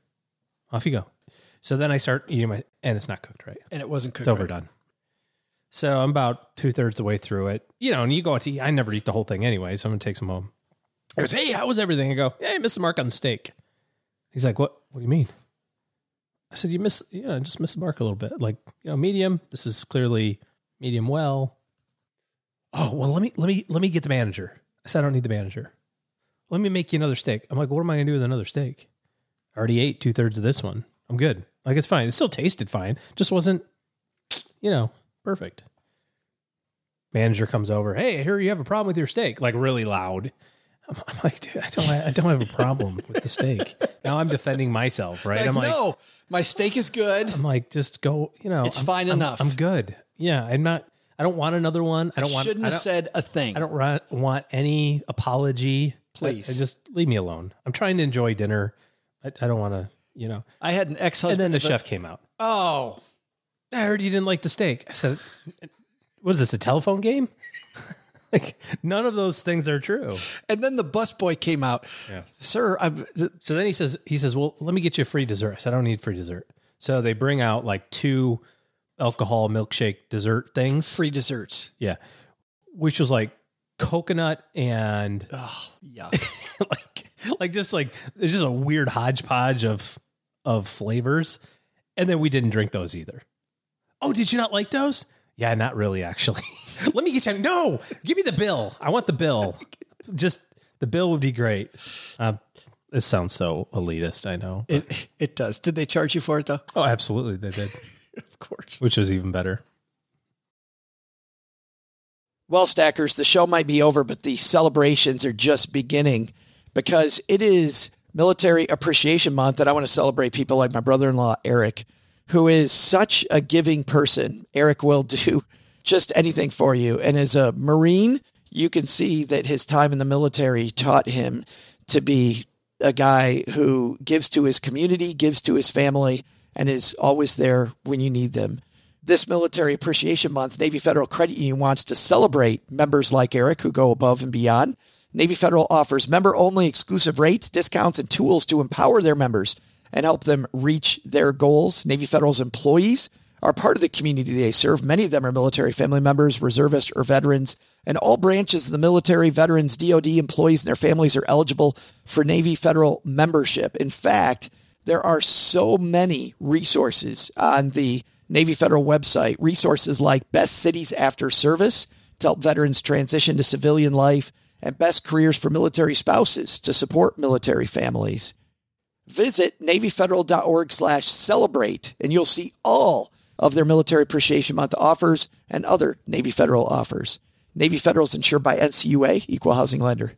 Off you go. So then I start eating my and it's not cooked right. And it wasn't cooked. It's right. overdone. So I'm about two thirds the way through it. You know, and you go out to eat. I never eat the whole thing anyway, so I'm gonna take some home. He goes, Hey, how was everything? I go, Hey, I missed the mark on the steak. He's like, What what do you mean? I said, You miss you know, just miss the mark a little bit. Like, you know, medium. This is clearly medium well. Oh, well, let me let me let me get the manager. I said, I don't need the manager. Let me make you another steak. I'm like, what am I gonna do with another steak? I already ate two thirds of this one. I'm good. Like it's fine. It still tasted fine. Just wasn't, you know, perfect. Manager comes over. Hey, hear you have a problem with your steak. Like really loud. I'm like, dude, I don't, I don't have a problem with the steak. Now I'm defending myself, right? Like, I'm like, no, my steak is good. I'm like, just go. You know, It's I'm- fine I'm- enough. I'm good. Yeah, I'm not. I don't want another one. I don't want. Shouldn't I have don't- said a thing. I don't want any apology. Please. I, I just leave me alone. I'm trying to enjoy dinner. I, I don't want to, you know. I had an ex husband, And then the chef came out. Oh, I heard you didn't like the steak. I said, "What is this? A telephone game?" [LAUGHS] [LAUGHS] like none of those things are true. and then the busboy came out. Yeah. Sir, I'm, So then he says, he says, well, let me get you a free dessert. I said, I don't need free dessert. So they bring out like two alcohol milkshake dessert things. free desserts. Yeah. Which was like coconut and Oh, yuck. [LAUGHS] like, like just like, it's just a weird hodgepodge of, of flavors. And then we didn't drink those either. Oh, did you not like those? Yeah, not really, actually. [LAUGHS] Let me get you. No, give me the bill. I want the bill. Just the bill would be great. Uh, this sounds so elitist. I know. it it does. Did they charge you for it though? Oh, absolutely, they did, [LAUGHS] Of course. which was even better. Well, stackers, the show might be over, but the celebrations are just beginning because it is Military Appreciation Month, and I want to celebrate people like my brother in law, Eric, who is such a giving person. Eric will do [LAUGHS] just anything for you. And as a Marine, you can see that his time in the military taught him to be a guy who gives to his community, gives to his family, and is always there when you need them. This Military Appreciation Month, Navy Federal Credit Union wants to celebrate members like Eric who go above and beyond. Navy Federal offers member only exclusive rates, discounts, and tools to empower their members and help them reach their goals. Navy Federal's employees are part of the community they serve. Many of them are military family members, reservists, or veterans, and all branches of the military, veterans, DoD employees, and their families are eligible for Navy Federal membership. In fact, there are so many resources on the Navy Federal website, resources like Best Cities After Service to help veterans transition to civilian life, and Best Careers for Military Spouses to support military families. Visit NavyFederal.org slash celebrate, and you'll see all of their Military Appreciation Month offers and other Navy Federal offers. Navy Federal is insured by NCUA, Equal Housing Lender.